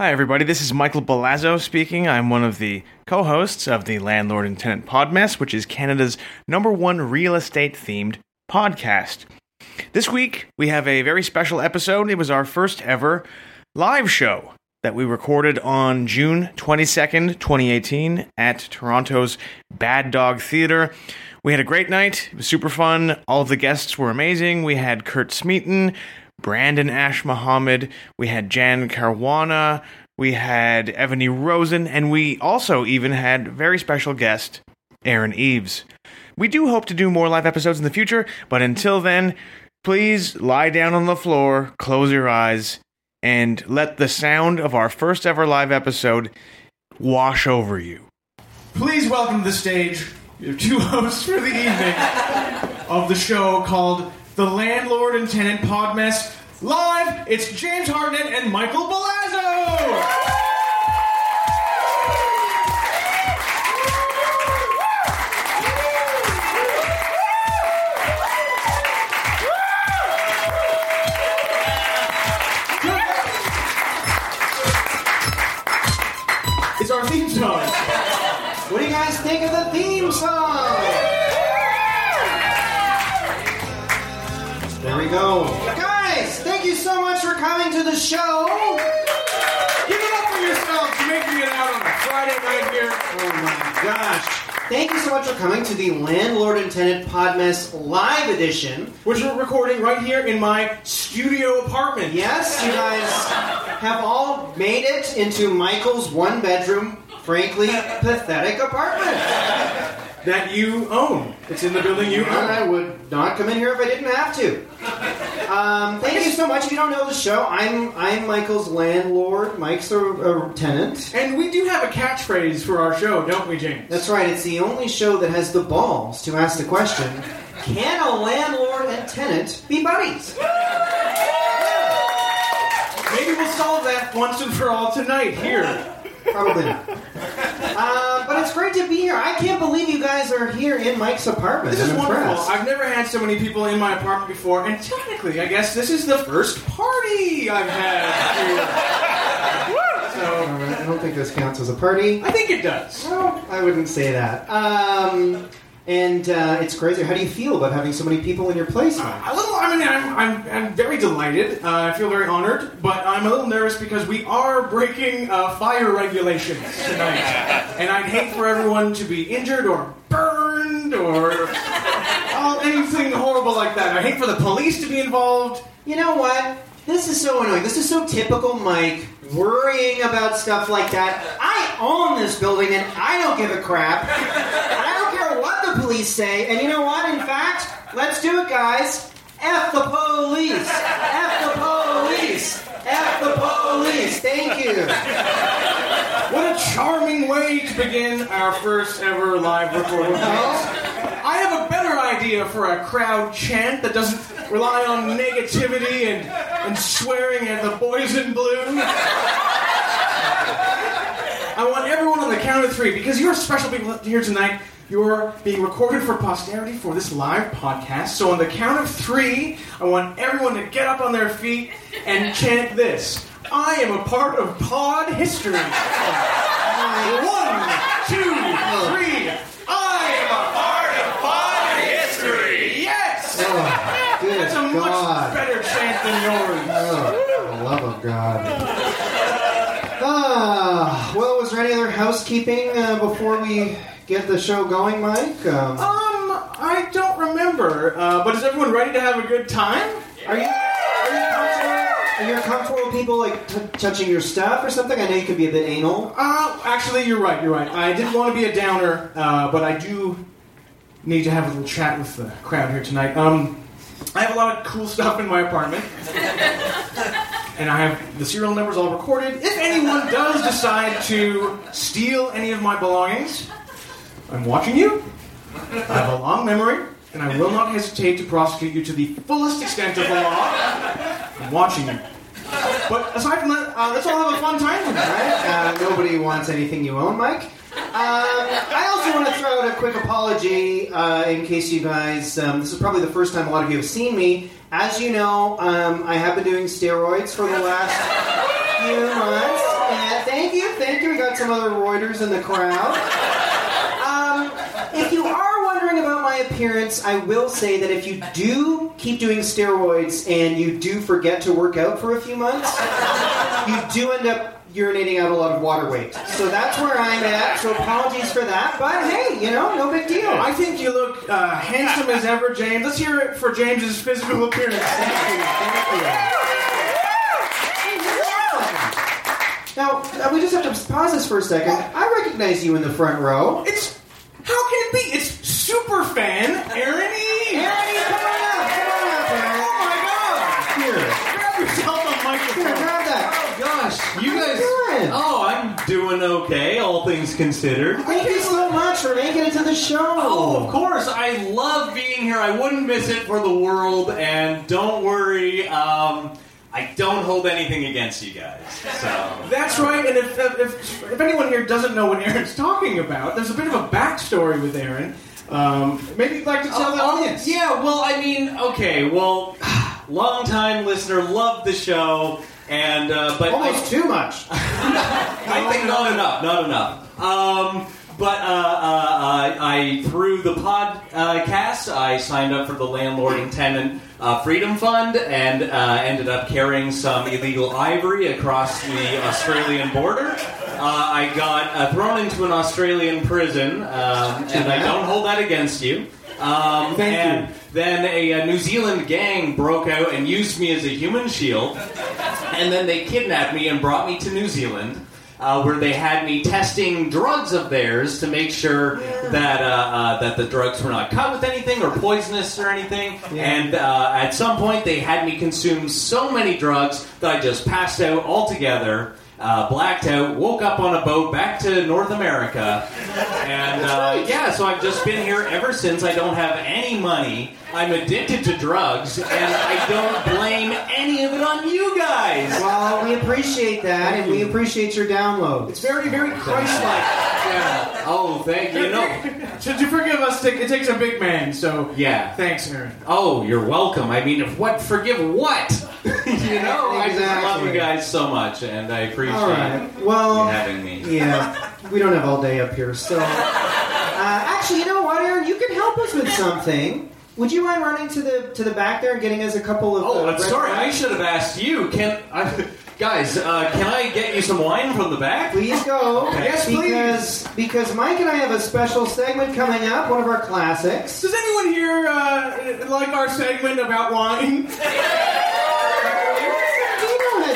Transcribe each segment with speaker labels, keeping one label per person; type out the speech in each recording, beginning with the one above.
Speaker 1: Hi, everybody. This is Michael Balazzo speaking. I'm one of the co hosts of the Landlord and Tenant Podmess, which is Canada's number one real estate themed podcast. This week, we have a very special episode. It was our first ever live show that we recorded on June 22nd, 2018, at Toronto's Bad Dog Theatre. We had a great night. It was super fun. All of the guests were amazing. We had Kurt Smeaton, Brandon Ash-Mohammed, we had Jan Caruana, we had Evany Rosen, and we also even had very special guest Aaron Eves. We do hope to do more live episodes in the future, but until then, please lie down on the floor, close your eyes, and let the sound of our first ever live episode wash over you. Please welcome to the stage your two hosts for the evening of the show called The Landlord and Tenant Podmess. Live, it's James Hartnett and Michael Balazzo! It's our theme song.
Speaker 2: What do you guys think of the theme song? Go. Guys, thank you so much for coming to the show.
Speaker 1: Give it up for yourselves. You're making it out on a Friday night here.
Speaker 2: Oh my gosh. Thank you so much for coming to the Landlord and Tenant Podmess Live Edition.
Speaker 1: Which we're recording right here in my studio apartment.
Speaker 2: Yes, you guys have all made it into Michael's one bedroom, frankly, pathetic apartment.
Speaker 1: That you own. It's in the building you
Speaker 2: And
Speaker 1: own.
Speaker 2: I would not come in here if I didn't have to. Um, thank you so much. If you don't know the show, I'm I'm Michael's landlord. Mike's a, a tenant.
Speaker 1: And we do have a catchphrase for our show, don't we, James?
Speaker 2: That's right. It's the only show that has the balls to ask the question: Can a landlord and tenant be buddies?
Speaker 1: Maybe we'll solve that once and for all tonight here.
Speaker 2: Probably not. Uh, but it's great to be here. I can't believe you guys are here in Mike's apartment.
Speaker 1: This is
Speaker 2: I'm
Speaker 1: wonderful.
Speaker 2: impressed.
Speaker 1: I've never had so many people in my apartment before, and technically, I guess this is the first party I've had here. so,
Speaker 2: All right, I don't think this counts as a party.
Speaker 1: I think it does.
Speaker 2: No, I wouldn't say that. Um, and uh, it's crazy. How do you feel about having so many people in your place, Mike?
Speaker 1: A little, I mean, I'm, I'm, I'm very delighted. Uh, I feel very honored, but I'm a little nervous because we are breaking uh, fire regulations tonight. and I'd hate for everyone to be injured or burned or oh, anything horrible like that. I hate for the police to be involved.
Speaker 2: You know what? This is so annoying. This is so typical Mike, worrying about stuff like that. I own this building and I don't give a crap. Police say. And you know what? In fact, let's do it, guys. F the police. F the police. F the police. Thank you.
Speaker 1: What a charming way to begin our first ever live recording. I have a better idea for a crowd chant that doesn't rely on negativity and, and swearing at the boys in blue. I want everyone on the count of three, because you're special people here tonight. You're being recorded for posterity for this live podcast. So on the count of three, I want everyone to get up on their feet and chant this. I am a part of pod history. One, two, three. I am a part of pod history. Yes!
Speaker 2: Oh,
Speaker 1: That's a much
Speaker 2: God.
Speaker 1: better chant than yours.
Speaker 2: Oh, for the love of God. Ah, well, was there any other housekeeping uh, before we get the show going, Mike? Um,
Speaker 1: Um, I don't remember. Uh, but is everyone ready to have a good time?
Speaker 2: Are you are you comfortable? Are you comfortable with people like t- touching your stuff or something? I know you can be a bit anal.
Speaker 1: Uh, actually, you're right. You're right. I didn't want to be a downer, uh, but I do need to have a little chat with the crowd here tonight. Um, I have a lot of cool stuff in my apartment, and I have the serial numbers all recorded. If anyone does decide to steal any of my belongings, I'm watching you. I have a long memory, and I will not hesitate to prosecute you to the fullest extent of the law. I'm watching you. But aside from that, uh, let's all have a fun time tonight.
Speaker 2: Right? Uh, nobody wants anything you own, Mike. Um, I also want to throw out a quick apology uh, in case you guys. Um, this is probably the first time a lot of you have seen me. As you know, um, I have been doing steroids for the last few months, And thank you, thank you. We got some other Reuters in the crowd. If you are wondering about my appearance, I will say that if you do keep doing steroids and you do forget to work out for a few months, you do end up urinating out a lot of water weight. So that's where I'm at. So apologies for that. But hey, you know, no big deal.
Speaker 1: I think you look uh, handsome as ever, James. Let's hear it for James's physical appearance.
Speaker 2: Thank you. Thank you. Now, we just have to pause this for a second. I recognize you in the front row.
Speaker 1: It's how can it be? It's super fan Aaron E.
Speaker 2: Aaron, E, come on up. Come on up, Aaron.
Speaker 1: Oh my God!
Speaker 2: Here.
Speaker 1: Grab yourself a
Speaker 2: Here,
Speaker 1: microphone.
Speaker 2: grab that.
Speaker 3: Oh gosh, you
Speaker 2: How you
Speaker 3: guys.
Speaker 2: doing?
Speaker 3: Oh, I'm doing okay, all things considered.
Speaker 2: Thank you so much for making it to the show.
Speaker 3: Oh, of course. I love being here. I wouldn't miss it for the world. And don't worry, um, I don't hold anything against you guys. So.
Speaker 1: That's right. And if, if if anyone here doesn't know what Aaron's talking about, there's a bit of a backstory with Aaron. Um, maybe you'd like to tell the
Speaker 3: Oh,
Speaker 1: audience.
Speaker 3: Yeah, well, I mean, okay, well, long time listener, loved the show, and uh, but I-
Speaker 2: Almost too much.
Speaker 3: I think not enough, not enough. Um, but uh, uh, uh, I through the podcast, I signed up for the landlord and tenant uh, freedom fund, and uh, ended up carrying some illegal ivory across the Australian border. Uh, I got uh, thrown into an Australian prison, um, and I don't hold that against you. Um,
Speaker 1: Thank
Speaker 3: and
Speaker 1: you.
Speaker 3: then a, uh New Zealand gang broke out and used me as a human shield, and then they kidnapped me and brought me to New Zealand. Uh, where they had me testing drugs of theirs to make sure that uh, uh, that the drugs were not cut with anything or poisonous or anything. And uh, at some point, they had me consume so many drugs that I just passed out altogether, uh, blacked out, woke up on a boat back to North America, and uh, yeah, so I've just been here ever since. I don't have any money. I'm addicted to drugs, and I don't blame any of it on you guys.
Speaker 2: Well, we appreciate that, and we appreciate your download.
Speaker 1: It's very, very Christ-like. Yeah.
Speaker 3: Oh, thank you. No,
Speaker 1: Should you forgive us? It takes a big man. So
Speaker 3: yeah.
Speaker 1: thanks, Aaron.
Speaker 3: Oh, you're welcome. I mean, if what? Forgive what? you know, I love you guys so much, and I appreciate
Speaker 2: All right.
Speaker 3: you
Speaker 2: Well,
Speaker 3: having me.
Speaker 2: yeah, we don't have all day up here, so. Uh, actually, you know what, Aaron? You can help us with something. Would you mind running to the to the back there and getting us a couple of?
Speaker 3: Oh,
Speaker 2: uh,
Speaker 3: sorry. I should have asked you. Can I, guys? Uh, can I get you some wine from the back?
Speaker 2: Please go.
Speaker 1: Yes, please.
Speaker 2: because, Because Mike and I have a special segment coming up, one of our classics.
Speaker 1: Does anyone here uh, like our segment about wine?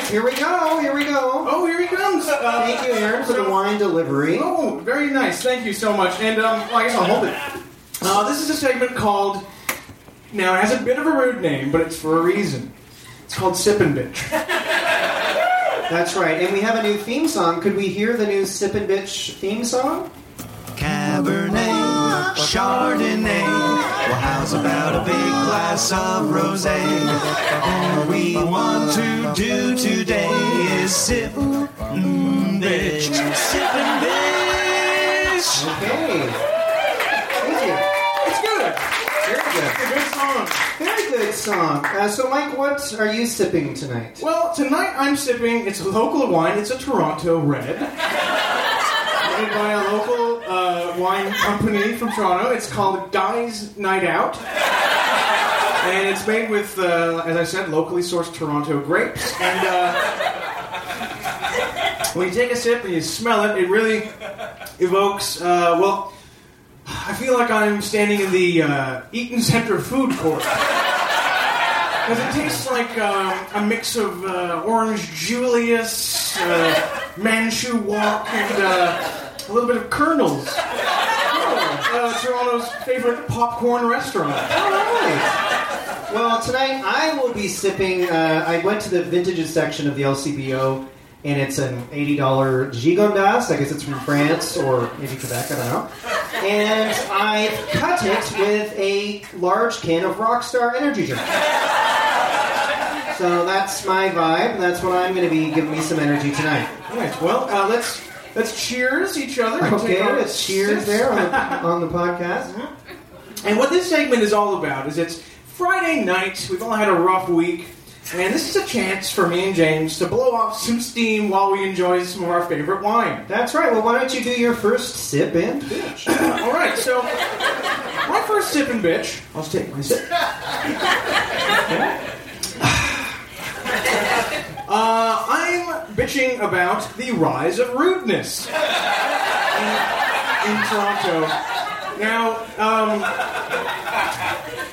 Speaker 2: Here we go. Here we go.
Speaker 1: Oh, here he comes. Uh,
Speaker 2: Thank you, Aaron, for the wine delivery.
Speaker 1: Oh, very nice. Thank you so much. And um, well, I guess I'll hold it. Uh, this is a segment called. Now, it has a bit of a rude name, but it's for a reason. It's called Sippin' Bitch.
Speaker 2: That's right. And we have a new theme song. Could we hear the new Sippin' Bitch theme song?
Speaker 4: Cabernet, Chardonnay. Well, how's about a big glass of rosé? All we want to do today is sip, mm, bitch, sippin' bitch.
Speaker 2: Okay. Thank you.
Speaker 1: It's good.
Speaker 2: Very good.
Speaker 1: It's a good song.
Speaker 2: Very good song. Uh, so, Mike, what are you sipping tonight?
Speaker 1: Well, tonight I'm sipping. It's a local wine. It's a Toronto Red, made by a local uh, wine company from Toronto. It's called Guy's Night Out, and it's made with, uh, as I said, locally sourced Toronto grapes. And uh, when you take a sip and you smell it, it really evokes. Uh, well, I feel like I'm standing in the uh, Eaton Center food court. Because it tastes like um, a mix of uh, Orange Julius, Manchu Wok, and a little bit of Kernels. Uh, Toronto's favorite popcorn restaurant.
Speaker 2: All right. Well, tonight I will be sipping. Uh, I went to the vintages section of the LCBO, and it's an $80 Gigondas. I guess it's from France or maybe Quebec, I don't know. And I cut it with a large can of Rockstar energy drink. So that's my vibe. That's what I'm going to be giving me some energy tonight.
Speaker 1: All right, well, uh, let's let's cheers each other. and
Speaker 2: Okay,
Speaker 1: our
Speaker 2: let's cheers
Speaker 1: sips.
Speaker 2: there on the, on the podcast.
Speaker 1: And what this segment is all about is it's Friday night. We've all had a rough week. And this is a chance for me and James to blow off some steam while we enjoy some of our favorite wine.
Speaker 2: That's right. Well, why don't you do your first sip and bitch?
Speaker 1: All right, so my first sip and bitch. I'll just take my sip. Uh, I'm bitching about the rise of rudeness in, in Toronto. Now, um,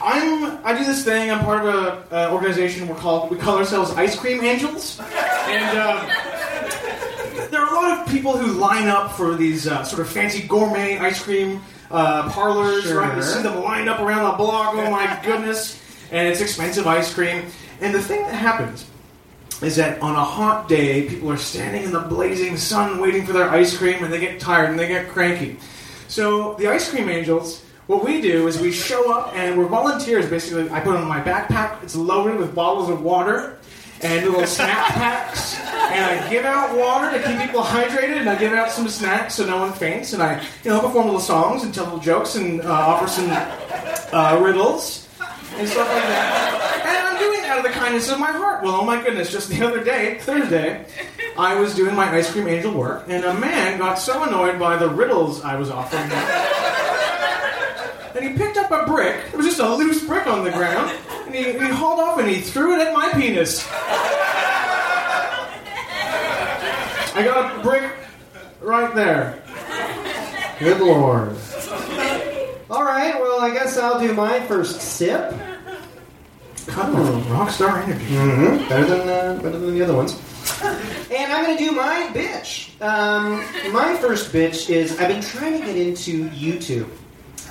Speaker 1: I'm I do this thing. I'm part of a uh, organization we call we call ourselves Ice Cream Angels, and. Um, there are a lot of people who line up for these uh, sort of fancy gourmet ice cream uh, parlors, right? You see them lined up around the block. Oh my goodness! And it's expensive ice cream. And the thing that happens is that on a hot day, people are standing in the blazing sun waiting for their ice cream, and they get tired and they get cranky. So the ice cream angels. What we do is we show up and we're volunteers. Basically, I put on my backpack. It's loaded with bottles of water and little snack packs. And I give out water to keep people hydrated, and I give out some snacks so no one faints. And I, you know, perform little songs and tell little jokes and uh, offer some uh, riddles and stuff like that. And I'm doing it out of the kindness of my heart. Well, oh my goodness, just the other day, Thursday, I was doing my ice cream angel work, and a man got so annoyed by the riddles I was offering him. And he picked up a brick. It was just a loose brick on the ground. And he, he hauled off and he threw it at my penis. I got a brick right there.
Speaker 2: Good lord. All right. Well, I guess I'll do my first sip.
Speaker 1: Kind of rockstar energy.
Speaker 2: Mm-hmm. Better than uh, better than the other ones. And I'm gonna do my bitch. Um, my first bitch is I've been trying to get into YouTube.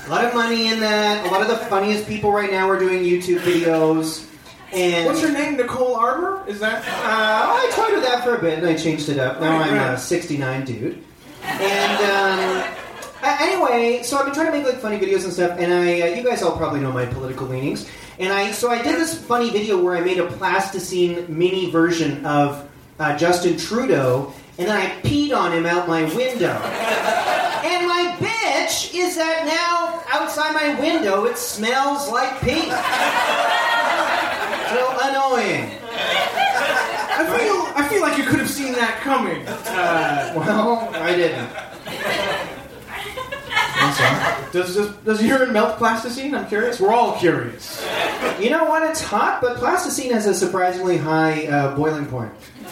Speaker 2: A lot of money in that. A lot of the funniest people right now are doing YouTube videos. And
Speaker 1: What's your name? Nicole Arbour? Is that?
Speaker 2: Uh, I toyed with that for a bit and I changed it up. Now I'm a 69 dude. And um, anyway, so I've been trying to make like funny videos and stuff. And I, uh, you guys all probably know my political leanings. And I, so I did this funny video where I made a plasticine mini version of uh, Justin Trudeau, and then I peed on him out my window. And my bitch is that now outside my window it smells like pee. So annoying.
Speaker 1: I feel. I feel like you could have seen that coming. Uh,
Speaker 2: Well, I didn't.
Speaker 1: Does, does does urine melt plasticine? I'm curious. We're all curious.
Speaker 2: You know what? It's hot, but plasticine has a surprisingly high uh, boiling point.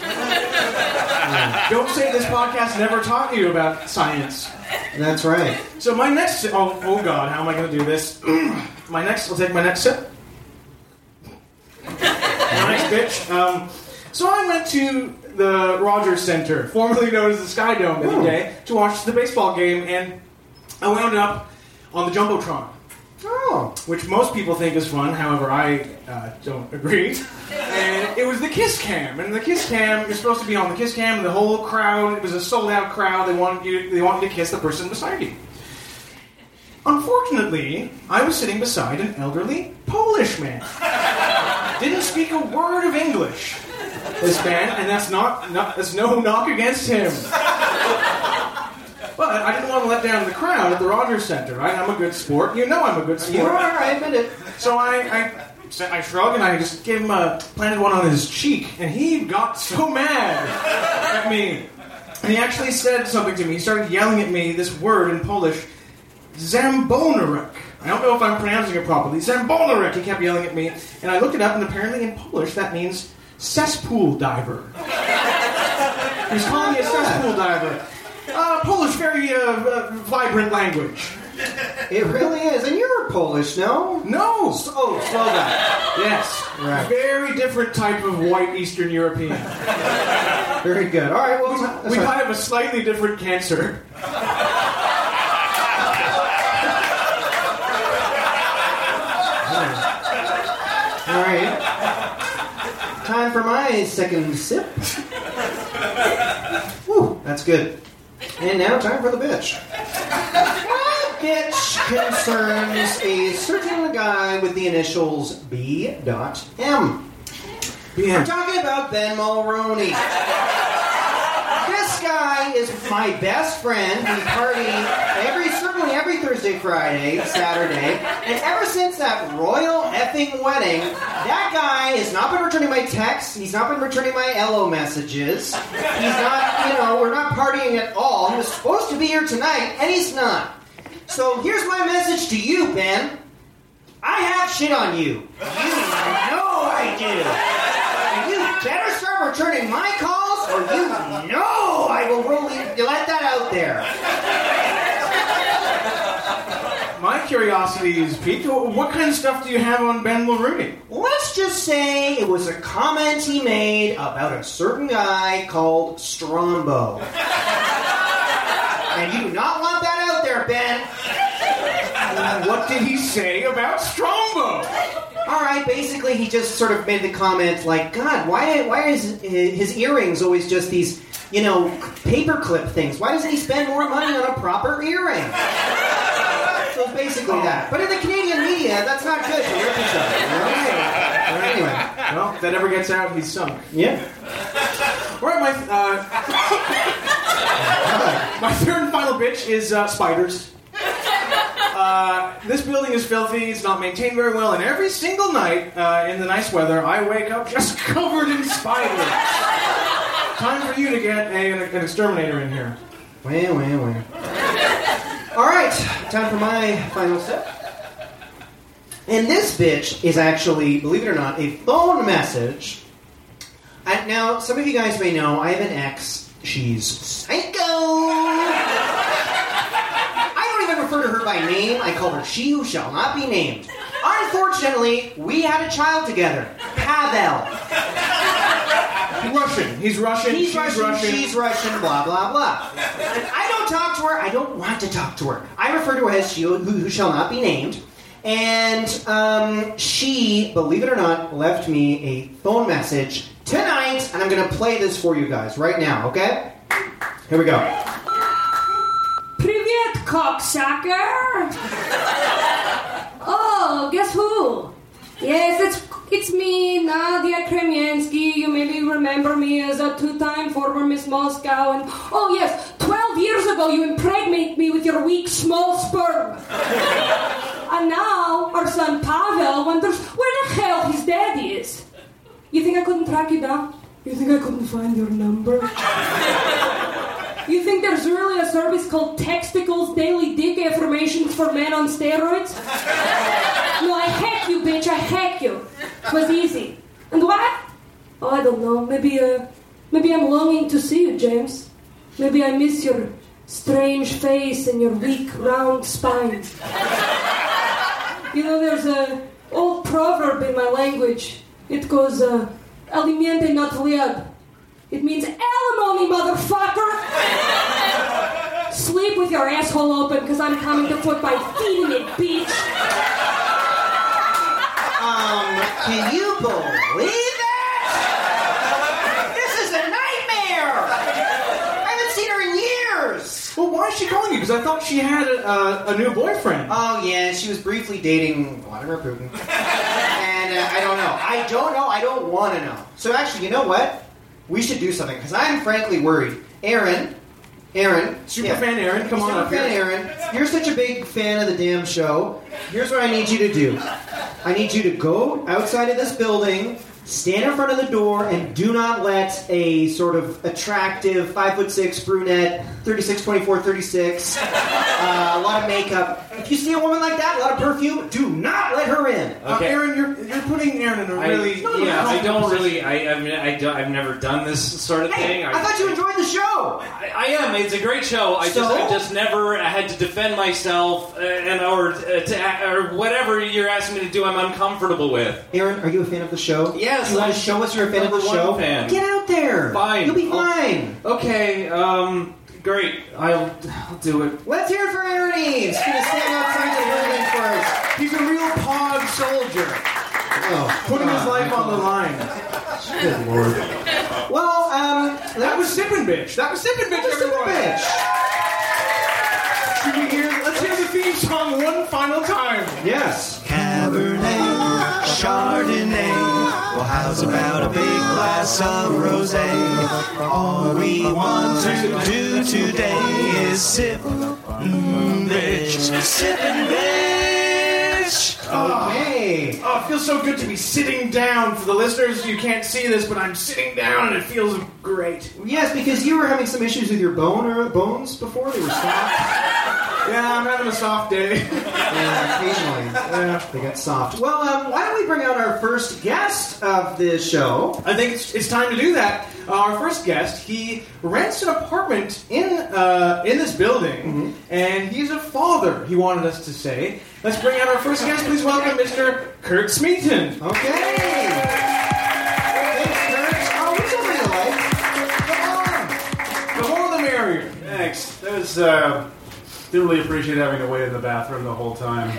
Speaker 1: Don't say this podcast never taught you about science.
Speaker 2: That's right.
Speaker 1: So my next. Oh, oh God, how am I going to do this? my next. I'll take my next sip. my next bitch. Um, so I went to the Rogers Center, formerly known as the Sky Dome, the other day to watch the baseball game, and I wound up on the jumbotron.
Speaker 2: Oh,
Speaker 1: which most people think is fun. However, I uh, don't agree. And it was the Kiss Cam, and the Kiss Cam you're supposed to be on the Kiss Cam, and the whole crowd. It was a sold out crowd. They wanted you. They wanted to kiss the person beside you. Unfortunately, I was sitting beside an elderly Polish man. Didn't speak a word of English. This man, and that's not, not that's no knock against him. But I didn't want to let down the crowd at the Rogers Center, right? I'm a good sport. You know I'm a good sport.
Speaker 2: you are. I admit it.
Speaker 1: So I, I, so I shrugged and I just gave him a planted one on his cheek, and he got so mad at me. And he actually said something to me. He started yelling at me this word in Polish, Zambonarek. I don't know if I'm pronouncing it properly. Zambonarek. He kept yelling at me, and I looked it up, and apparently in Polish that means cesspool diver. He's calling me a cesspool diver. Uh, Polish, very uh, uh, vibrant language.
Speaker 2: It really is. And you're Polish, no?
Speaker 1: No.
Speaker 2: Oh, slow down.
Speaker 1: Yes.
Speaker 2: Right.
Speaker 1: Very different type of white Eastern European.
Speaker 2: Very good. All right. Well, that's
Speaker 1: we
Speaker 2: fine.
Speaker 1: might have a slightly different cancer.
Speaker 2: All right. Time for my second sip. Whew, that's good. And now time for the bitch. My bitch concerns a certain guy with the initials B. Dot M. I'm talking about Ben Mulroney. This guy is my best friend. We party every every Thursday, Friday, Saturday, and ever since that royal effing wedding, that guy has not been returning my texts. He's not been returning my LO messages. He's not, you know, we're not partying at all. He was supposed to be here tonight, and he's not. So here's my message to you, Ben. I have shit on you. You know I do. You better start returning my calls, or you know I will really let that out there.
Speaker 5: My curiosity is piqued. What kind of stuff do you have on Ben Mulroney?
Speaker 2: Let's just say it was a comment he made about a certain guy called Strombo. and you do not want that out there, Ben.
Speaker 5: What did he say about Strombo?
Speaker 2: All right, basically, he just sort of made the comment like, God, why, why is his earrings always just these, you know, paperclip things? Why doesn't he spend more money on a proper earring? So it's basically that. But in the Canadian media, that's not good to rip each other. You know? Anyway,
Speaker 5: Well, if that ever gets out, he's sunk.
Speaker 2: yeah.
Speaker 5: All right, my uh, my third and final bitch is uh, spiders. Uh, this building is filthy. It's not maintained very well, and every single night uh, in the nice weather, I wake up just covered in spiders. Time for you to get a, an exterminator in here.
Speaker 2: Well, well, well. Right, time for my final step. And this bitch is actually, believe it or not, a phone message. And now, some of you guys may know I have an ex. She's psycho. I don't even refer to her by name. I call her she who shall not be named. Unfortunately, we had a child together, Pavel.
Speaker 5: Russian. He's Russian.
Speaker 2: He's
Speaker 5: she's
Speaker 2: Russian,
Speaker 5: Russian.
Speaker 2: she's Russian, blah, blah, blah. And I don't talk to her. I don't want to talk to her. I refer to her as she who, who shall not be named. And um, she, believe it or not, left me a phone message tonight, and I'm going to play this for you guys right now, okay? Here we go.
Speaker 6: Привет, cocksucker! oh, guess who? Yes, it's it's me, Nadia Kremensky. You maybe remember me as a two-time former Miss Moscow. And oh yes, twelve years ago you impregnated me with your weak, small sperm. and now our son Pavel wonders where the hell his daddy is. You think I couldn't track you down? You think I couldn't find your number? You think there's really a service called Texticles Daily Dick Affirmations for Men on Steroids? No, I hack you, bitch, I hack you. It was easy. And what? Oh, I don't know. Maybe, uh, maybe I'm longing to see you, James. Maybe I miss your strange face and your weak, round spine. You know, there's a old proverb in my language. It goes, uh, alimente not liab. It means alimony, motherfucker! Sleep with your asshole open, because I'm coming to foot by feeding it, bitch!
Speaker 2: Um, can you believe that? This is a nightmare! I haven't seen her in years!
Speaker 5: Well, why is she calling you? Because I thought she had a, a, a new boyfriend.
Speaker 2: Oh yeah, she was briefly dating Vladimir Putin, and uh, I don't know. I don't know. I don't want to know. So actually, you know what? We should do something because I'm frankly worried. Aaron, Aaron,
Speaker 5: Super
Speaker 2: yeah.
Speaker 5: fan Aaron, come on
Speaker 2: Super
Speaker 5: up
Speaker 2: fan
Speaker 5: here.
Speaker 2: Aaron, you're such a big fan of the damn show. Here's what I need you to do. I need you to go outside of this building, stand in front of the door, and do not let a sort of attractive five foot six brunette, 36, 24, 36, uh, a lot of makeup. If you see a woman like that, a lot of perfume, do not let her in.
Speaker 5: Uh,
Speaker 3: Okay.
Speaker 5: Aaron, you're you're putting Aaron in a
Speaker 3: I,
Speaker 5: really
Speaker 3: yeah, I don't really. I, I mean, I don't, I've never done this sort of
Speaker 2: Hey,
Speaker 3: thing.
Speaker 2: I thought you enjoyed the show.
Speaker 3: I, I am. It's a great show. I
Speaker 2: So?
Speaker 3: just, I just never had to defend myself, uh, and or uh, to or whatever you're asking me to do. I'm uncomfortable with.
Speaker 2: Aaron, are you a fan of the show?
Speaker 3: Yes,
Speaker 2: You want to show us you're fan of the show?
Speaker 3: fan.
Speaker 2: Get out there.
Speaker 3: Fine.
Speaker 2: You'll be
Speaker 3: I'll-
Speaker 2: fine.
Speaker 3: Okay. Um. Great. I'll, I'll do it.
Speaker 2: Let's hear it for Aaron Eves. He's gonna stand outside the building for us.
Speaker 5: He's a real pod soldier,
Speaker 2: Oh,
Speaker 5: putting his life on the line.
Speaker 2: Good lord. Well, um,
Speaker 5: That was Sippin' Bitch. That was Sippin' Bitch,
Speaker 2: That was Sippin' Bitch.
Speaker 5: Should we hear? Let's hear the theme song one final time.
Speaker 2: Yes.
Speaker 4: Cabernet, Chardonnay. Well, how's about a big glass of rosé? All we want to do today is sip, mm, bitch, sippin' bitch.
Speaker 2: Hey.
Speaker 1: Oh, it feels so good to be sitting down. For the listeners, you can't see this, but I'm sitting down and it feels great.
Speaker 2: Yes, because you were having some issues with your bone or bones before. They were soft.
Speaker 1: Yeah, I'm having a soft day.
Speaker 2: Yeah, occasionally. They get soft. Well, um, why don't we bring out our first guest of this show?
Speaker 1: I think it's, it's time to do that. Uh, our first guest, he rents an apartment in uh, in this building, and he's a father. He wanted us to say. Let's bring out our first guest. Please welcome Mr. Kurt Smeaton.
Speaker 2: Okay. Thanks, Kurt. Oh, what's over your life? Come on.
Speaker 1: The more the merrier.
Speaker 7: Thanks. That was, uh, didn't really appreciate having to wait in the bathroom the whole time.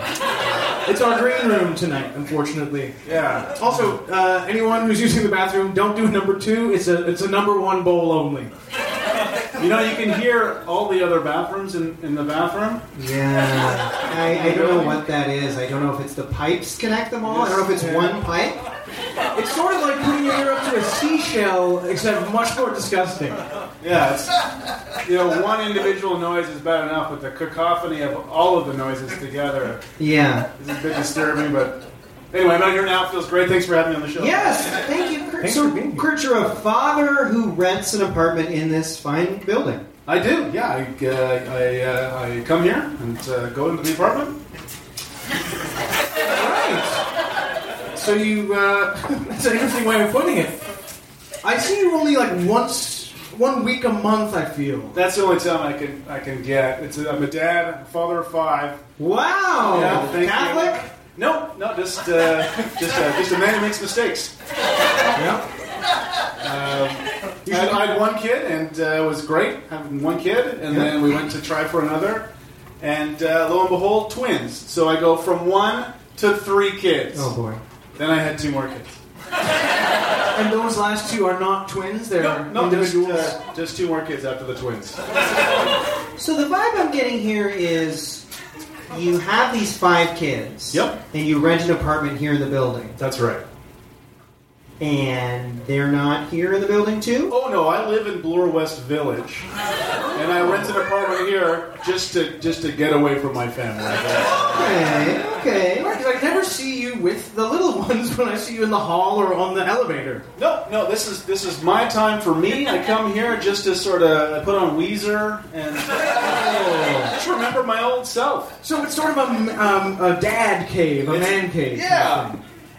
Speaker 1: It's our green room tonight, unfortunately.
Speaker 7: Yeah.
Speaker 1: Also, uh, anyone who's using the bathroom, don't do number two. It's a it's a number one bowl only.
Speaker 7: You know, you can hear all the other bathrooms in, in the bathroom.
Speaker 2: Yeah. I, I don't know what that is. I don't know if it's the pipes connect them all. I don't know if it's one pipe.
Speaker 1: It's sort of like putting your ear up to a seashell, except much more disgusting.
Speaker 7: Yeah, it's, you know, one individual noise is bad enough, but the cacophony of all of the noises together
Speaker 2: Yeah.
Speaker 7: is a bit disturbing. But anyway, I'm out here now. It feels great. Thanks for having me on the show.
Speaker 2: Yes, thank you, Kurt.
Speaker 1: Thanks
Speaker 2: so,
Speaker 1: for being here.
Speaker 2: Kurt, you're a father who rents an apartment in this fine building.
Speaker 7: I do. Yeah, I, uh, I, uh, I come here and uh, go into the apartment.
Speaker 1: Right. So you, uh, that's an interesting way of putting it. I see you only like once, one week a month. I feel.
Speaker 7: That's the only time I can I can get. It's a, I'm a dad, a father of five.
Speaker 2: Wow.
Speaker 7: Yeah, thank you.
Speaker 2: Catholic?
Speaker 7: No, no, just uh, just uh, just a man who makes mistakes.
Speaker 1: Yeah.
Speaker 7: Um, I, had, I had one kid, and uh, it was great having one kid, and then we went to try for another, and uh, lo and behold, twins. So I go from one to three kids.
Speaker 2: Oh boy.
Speaker 7: Then I had two more kids.
Speaker 1: And those last two are not twins. They're
Speaker 7: No, no, just,
Speaker 1: individuals.
Speaker 7: uh, just two more kids after the twins.
Speaker 2: So the vibe I'm getting here is you have these five kids.
Speaker 7: Yep.
Speaker 2: And you rent an apartment here in the building.
Speaker 7: That's right.
Speaker 2: And they're not here in the building too?
Speaker 7: Oh no, I live in Bloor West Village, and I rent an apartment here just to just to get away from my family.
Speaker 2: Okay, okay.
Speaker 1: Because I never see with the little ones when I see you in the hall or on the elevator.
Speaker 7: No, no, this is this is my time for me. I come here just to sort of put on Weezer and just remember my old self.
Speaker 1: So it's sort of a, um, a dad cave, a
Speaker 7: It's-
Speaker 1: man cave.
Speaker 7: Yeah.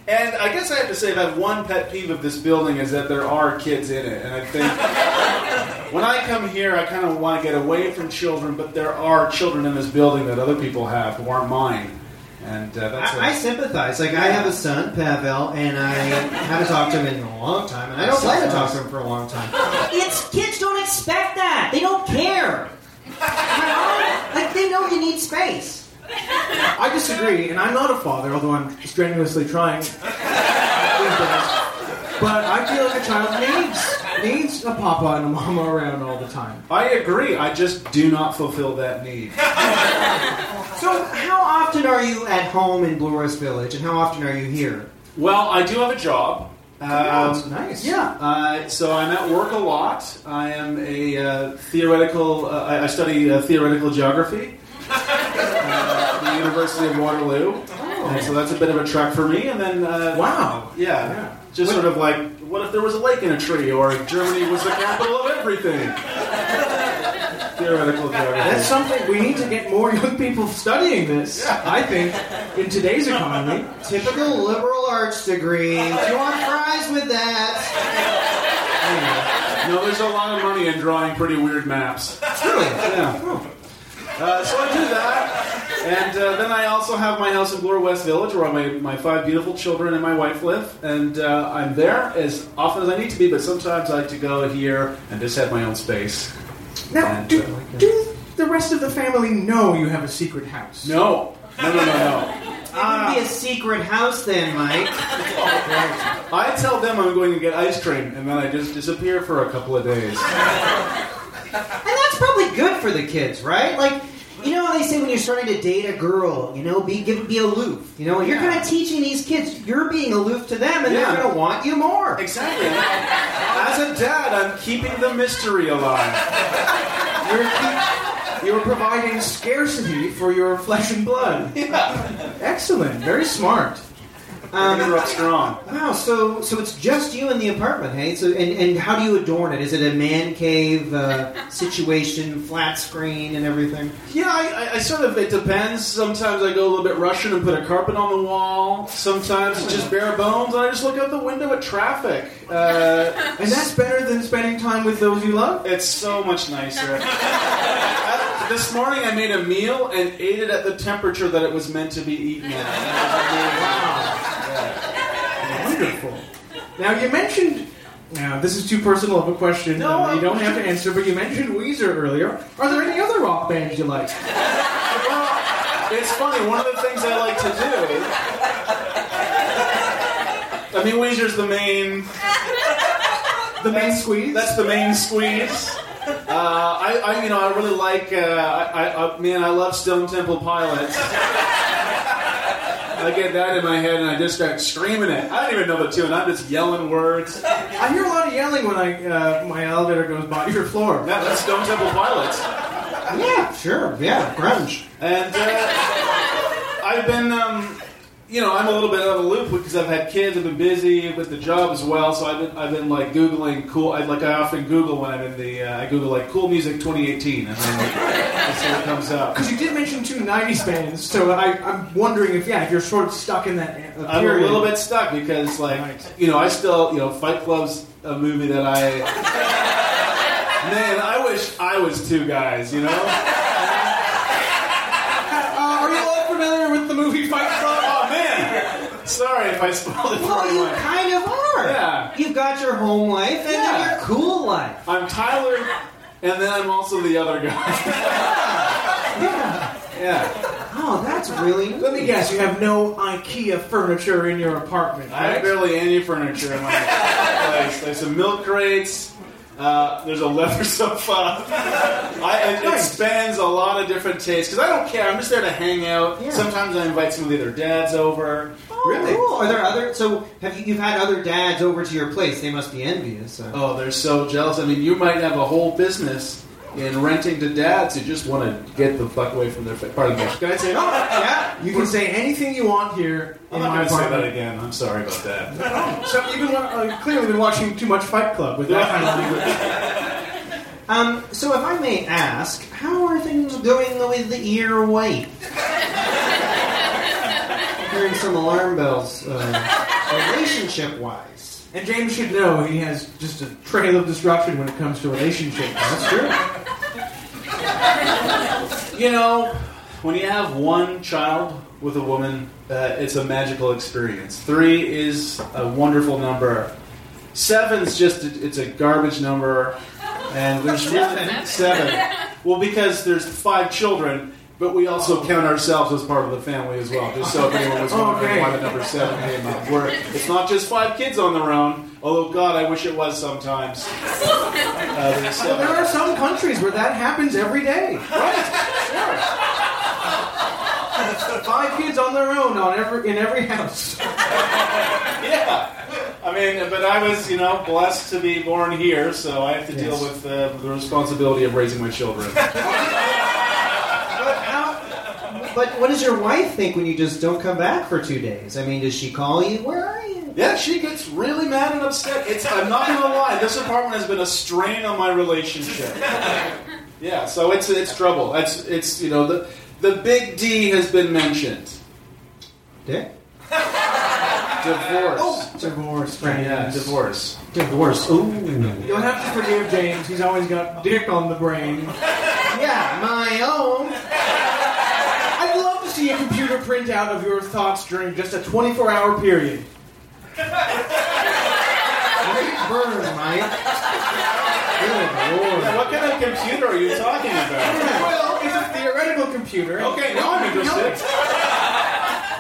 Speaker 7: And I guess I have to say that one pet peeve of this building is that there are kids in it, and I think when I come here, I kind of want to get away from children, but there are children in this building that other people have who aren't mine, and uh, that's.
Speaker 2: I, I sympathize. Like I have a son, Pavel, and I haven't talked to him in a long time, and I don't plan to talk to him for a long time. It's kids don't expect that. They don't care. Like they know you need space.
Speaker 1: I disagree, and I'm not a father, although I'm strenuously trying. But I feel like a child needs needs a papa and a mama around all the time.
Speaker 7: I agree. I just do not fulfill that need.
Speaker 2: So how often are you at home in Bloor West Village, and how often are you here?
Speaker 7: Well, I do have a job.
Speaker 2: Oh,
Speaker 7: Um,
Speaker 2: that's nice.
Speaker 7: Yeah, uh, so I'm at work a lot. I am a uh, theoretical. Uh, I I study uh, theoretical geography uh, at the University of Waterloo, and so that's a bit of a trek for me. And then, uh,
Speaker 1: Wow.
Speaker 7: yeah,
Speaker 1: Yeah.
Speaker 7: just sort of like, what if there was a lake in a tree, or Germany was the capital of everything? theoretical geography.
Speaker 1: That's something we need to get more young people studying this. I think in today's economy.
Speaker 2: Typical liberal arts degree. Do you want fries with that?
Speaker 7: no, there's a lot of money in drawing pretty weird maps.
Speaker 2: Really?
Speaker 7: Yeah. Uh, so I do that, and uh, then I also have my house in Bloor West Village, where my, my five beautiful children and my wife live, and uh, I'm there as often as I need to be. But sometimes I like to go here and just have my own space.
Speaker 1: Now,
Speaker 7: And,
Speaker 1: do,
Speaker 7: uh,
Speaker 1: do the rest of the family know you have a secret house?
Speaker 7: No, no, no, no, no.
Speaker 2: It would be a secret house then, Mike.
Speaker 7: I tell them I'm going to get ice cream, and then I just disappear for a couple of days.
Speaker 2: And that's probably good for the kids, right? Like, you know, how they say when you're starting to date a girl, you know, be give, be aloof. You know, you're
Speaker 7: Yeah.
Speaker 2: kind of teaching these kids. You're being aloof to them, and
Speaker 7: Yeah.
Speaker 2: they're going to want you more.
Speaker 7: Exactly. As a dad, I'm keeping the mystery alive.
Speaker 1: You're, keep- you're providing scarcity for your flesh and blood. Excellent. Very smart.
Speaker 7: I'm gonna up strong.
Speaker 2: Wow, so so it's just you in the apartment, hey? So and, and how do you adorn it? Is it a man cave uh, situation, flat screen, and everything?
Speaker 7: Yeah, I, I, I sort of. It depends. Sometimes I go a little bit Russian and put a carpet on the wall. Sometimes it's just bare bones, and I just look out the window at traffic. Uh,
Speaker 1: And that's better than spending time with those you love?
Speaker 7: it's so much nicer. This morning I made a meal and ate it at the temperature that it was meant to be eaten at.
Speaker 1: Wonderful. Now, you mentioned. Now, this is too personal of a question.
Speaker 7: No,
Speaker 1: uh, you don't have to answer, but you mentioned Weezer earlier. Are there any other rock bands you like?
Speaker 7: Well, it's funny. One of the things I like to do. I mean, Weezer's the main.
Speaker 1: The main squeeze?
Speaker 7: That's the main squeeze. Uh, I, I, you know, I really like. Uh, I, I, I, man, I love Stone Temple Pilots. I get that in my head, and I just start screaming it. I don't even know the tune. I'm just yelling words.
Speaker 1: I hear a lot of yelling when I uh, my elevator goes by your floor.
Speaker 7: Yeah, that's Stone Temple Pilots.
Speaker 2: Yeah, sure. Yeah, grunge.
Speaker 7: And uh, I've been, um, you know, I'm a little bit out of the loop because I've had kids. I've been busy with the job as well. So I've been, I've been like googling cool. I like I often Google when I'm in the. Uh, I Google like cool music 2018, and then like, see what comes up.
Speaker 1: Because you did mention two 90s bands, so I, I'm wondering if, yeah, if you're sort of stuck in that uh,
Speaker 7: I'm a little bit stuck because, like,
Speaker 1: Right.
Speaker 7: you know, I still, you know, Fight Club's a movie that I. Man, I wish I was two guys, you know?
Speaker 1: Uh, are you all familiar with the movie Fight Club?
Speaker 7: Man! Sorry if I spoiled it for
Speaker 2: Well, you
Speaker 7: anyone.
Speaker 2: kind of are.
Speaker 7: Yeah.
Speaker 2: You've got your home life and
Speaker 7: Yeah.
Speaker 2: then your cool life.
Speaker 7: I'm Tyler, and then I'm also the other guy. yeah. yeah.
Speaker 2: Oh, that's really
Speaker 1: Let me guess, you have no IKEA furniture in your apartment,
Speaker 7: I have barely any furniture in my place. There's some milk crates. Uh, there's a leather sofa. I, it, it spans a lot of different tastes because I don't care. I'm just there to hang out.
Speaker 2: Yeah.
Speaker 7: Sometimes I invite some of their dads over.
Speaker 2: Really cool. Are there other? So have you? You've had other dads over to your place? They must be envious. So.
Speaker 7: Oh, they're so jealous. I mean, you might have a whole business in renting to dads who just want to get the fuck away from their fa- Pardon me. Can I say?
Speaker 1: Oh, yeah, you can say anything you want here
Speaker 7: I'm
Speaker 1: in
Speaker 7: not
Speaker 1: my
Speaker 7: going to say that again. I'm sorry about that.
Speaker 1: So you've been wa- uh, clearly been watching too much Fight Club with that kind of language.
Speaker 2: Um, so if I may ask, how are things going with the ear white? Hearing some alarm bells, uh, relationship-wise.
Speaker 1: And James should know he has just a trail of disruption when it comes to relationships.
Speaker 2: That's true.
Speaker 7: You know, when you have one child with a woman, uh, it's a magical experience. Three is a wonderful number. Seven's just a, it's a garbage number, and there's really seven. Well, because there's five children, but we also count ourselves as part of the family as well. Just so if anyone was wondering why the number seven came up, where it's not just five kids on their own. Although God, I wish it was sometimes. Uh,
Speaker 1: Well, there are some countries where that happens every day. Right? Sure. Five kids on their own on every in every house.
Speaker 7: Yeah. I mean, but I was, you know, blessed to be born here, so I have to deal with uh, the responsibility of raising my children.
Speaker 2: But what does your wife think when you just don't come back for two days? I mean, does she call you? Where are you?
Speaker 7: yeah, she gets really mad and upset. It's, I'm not going to lie, this apartment has been a strain on my relationship. Yeah, so it's it's trouble. It's it's you know the the big D has been mentioned.
Speaker 2: Dick?
Speaker 7: Divorce.
Speaker 1: Oh, Divorce,
Speaker 7: Yeah, divorce.
Speaker 2: Divorce. Ooh.
Speaker 1: You'll have to forgive James. He's always got dick on the brain.
Speaker 2: Yeah, my own.
Speaker 1: I'd love to see a computer printout of your thoughts during just a 24-hour period.
Speaker 2: Great Burn, Mike. Good lord.
Speaker 7: What kind of computer are you talking about?
Speaker 1: Well, it's a theoretical computer.
Speaker 7: Okay, now I'm interested.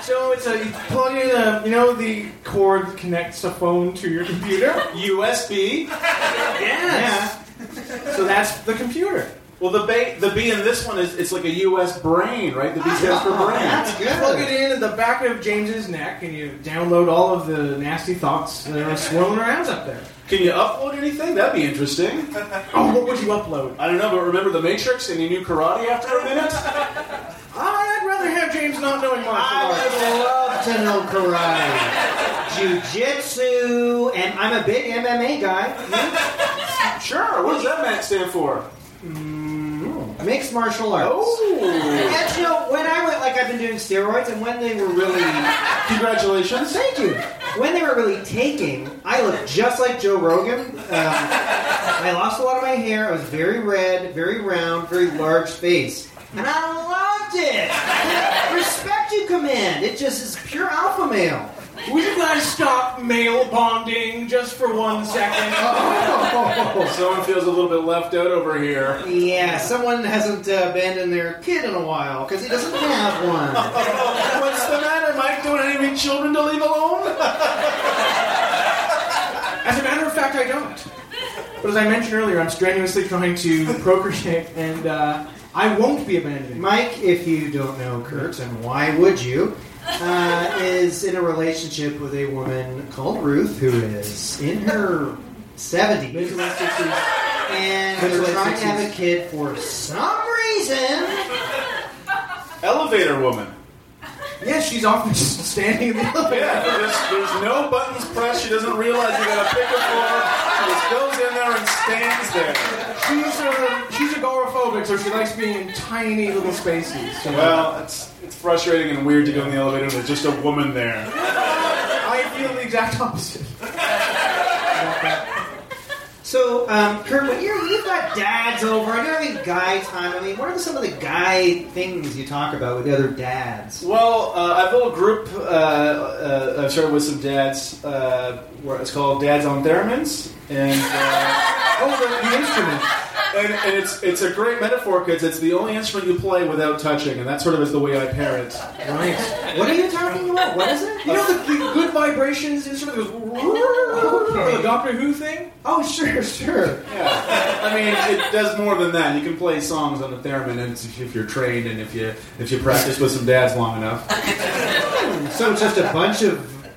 Speaker 1: So it's a you plug in a you know the cord that connects a phone to your computer.
Speaker 7: USB. Yes.
Speaker 1: Yeah. So that's the computer.
Speaker 7: Well, the ba- the B in this one is it's like a U.S. brain, right? The B stands for ah, brain.
Speaker 2: That's
Speaker 1: You plug it
Speaker 2: good.
Speaker 1: in at the back of James's neck, and you download all of the nasty thoughts that are swirling around up there.
Speaker 7: Can you upload anything? That'd be interesting.
Speaker 1: Oh, what would you upload?
Speaker 7: I don't know, but remember the Matrix and you knew karate after a minute?
Speaker 1: I'd rather have James not knowing martial arts.
Speaker 2: I would love to know karate, jujitsu, and I'm a big MMA guy.
Speaker 7: Sure. What does that man stand for?
Speaker 2: Mm, Mixed martial arts.
Speaker 7: Oh,
Speaker 2: And you know, when I went, like I've been doing steroids, and when they were really,
Speaker 7: congratulations.
Speaker 2: thank you, when they were really taking, I looked just like Joe Rogan. Um, I lost a lot of my hair. I was very red, very round, very large face, and I loved it. Respect you command. It just is pure alpha male.
Speaker 1: Would you guys stop male bonding just for one second?
Speaker 7: Someone feels a little bit left out over here.
Speaker 2: Yeah, someone hasn't uh, abandoned their kid in a while because he doesn't have one.
Speaker 7: What's the matter, Mike? Don't have any children to leave alone?
Speaker 1: As a matter of fact, I don't. But as I mentioned earlier, I'm strenuously trying to procreate, and uh, I won't be abandoning.
Speaker 2: Mike, if you don't know Kurt, and why would you, uh, is in a relationship with a woman called Ruth, who is in her 70s,
Speaker 1: Mid 60s.
Speaker 2: and they're trying to have a kid for some reason.
Speaker 7: Elevator woman.
Speaker 1: Yes, she's often just standing in the elevator.
Speaker 7: Yeah, there's, there's no buttons pressed. She doesn't realize you gotta pick a floor. She just goes in there and stands there.
Speaker 1: She's, uh, she's agoraphobic, so she likes being in tiny little spaces.
Speaker 7: Well, it's it's frustrating and weird to go in the elevator and there's just a woman there.
Speaker 1: I feel the exact opposite.
Speaker 2: So, um, Kurt, when you're, you've got dads over and you're having guy time, I mean, what are some of the guy things you talk about with the other dads?
Speaker 7: Well, uh, I have a little group. Uh, uh, I've started with some dads. Uh, where it's called Dads on Theremins, and uh,
Speaker 1: Oh, the, the instrument.
Speaker 7: and, and it's it's a great metaphor because it's the only instrument you play without touching, and that sort of is the way I parent.
Speaker 1: Right.
Speaker 2: What are you talking about? What is it?
Speaker 1: You know the, the good vibrations instrument that goes
Speaker 2: Okay.
Speaker 1: the Doctor Who thing?
Speaker 2: Oh, sure, sure.
Speaker 7: Yeah, I mean it does more than that. You can play songs on the theremin, if you're trained and if you if you practice with some dads long enough.
Speaker 2: So it's just a bunch of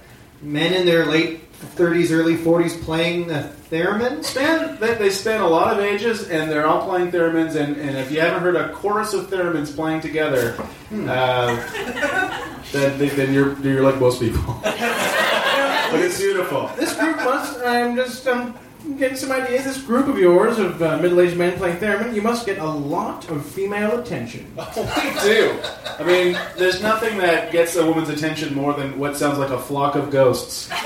Speaker 2: men in their late 30s, early 40s playing the theremin?
Speaker 7: Span they, they span a lot of ages, and they're all playing theremins. And, and if you haven't heard a chorus of theremins playing together, uh, then, then you're you're like most people. but it's beautiful.
Speaker 1: This group must, I'm just um, getting some ideas. This group of yours, of uh, middle aged men playing theremin, you must get a lot of female attention.
Speaker 7: Oh, We do. I mean, there's nothing that gets a woman's attention more than what sounds like a flock of ghosts.
Speaker 2: Well,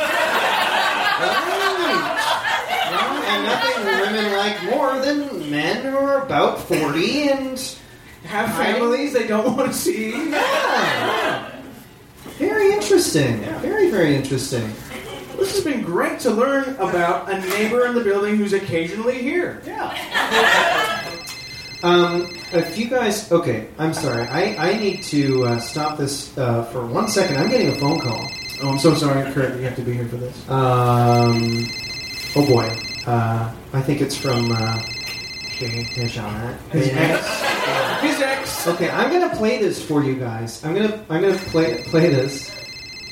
Speaker 2: and nothing women like more than men who are about 40 and.
Speaker 1: Have families they don't want to see.
Speaker 2: Yeah. Very interesting. Very, very interesting.
Speaker 1: This has been great to learn about a neighbor in the building who's occasionally here. Yeah.
Speaker 2: um, if you guys, okay, I'm sorry. I, I need to uh, stop this uh, for one second. I'm getting a phone call.
Speaker 1: Oh, I'm so sorry, Kurt, you have to be here for this.
Speaker 2: Um, oh boy. Uh, I think it's from. Uh,
Speaker 1: His ex. His ex.
Speaker 2: Okay, I'm gonna play this for you guys. I'm gonna I'm gonna play play this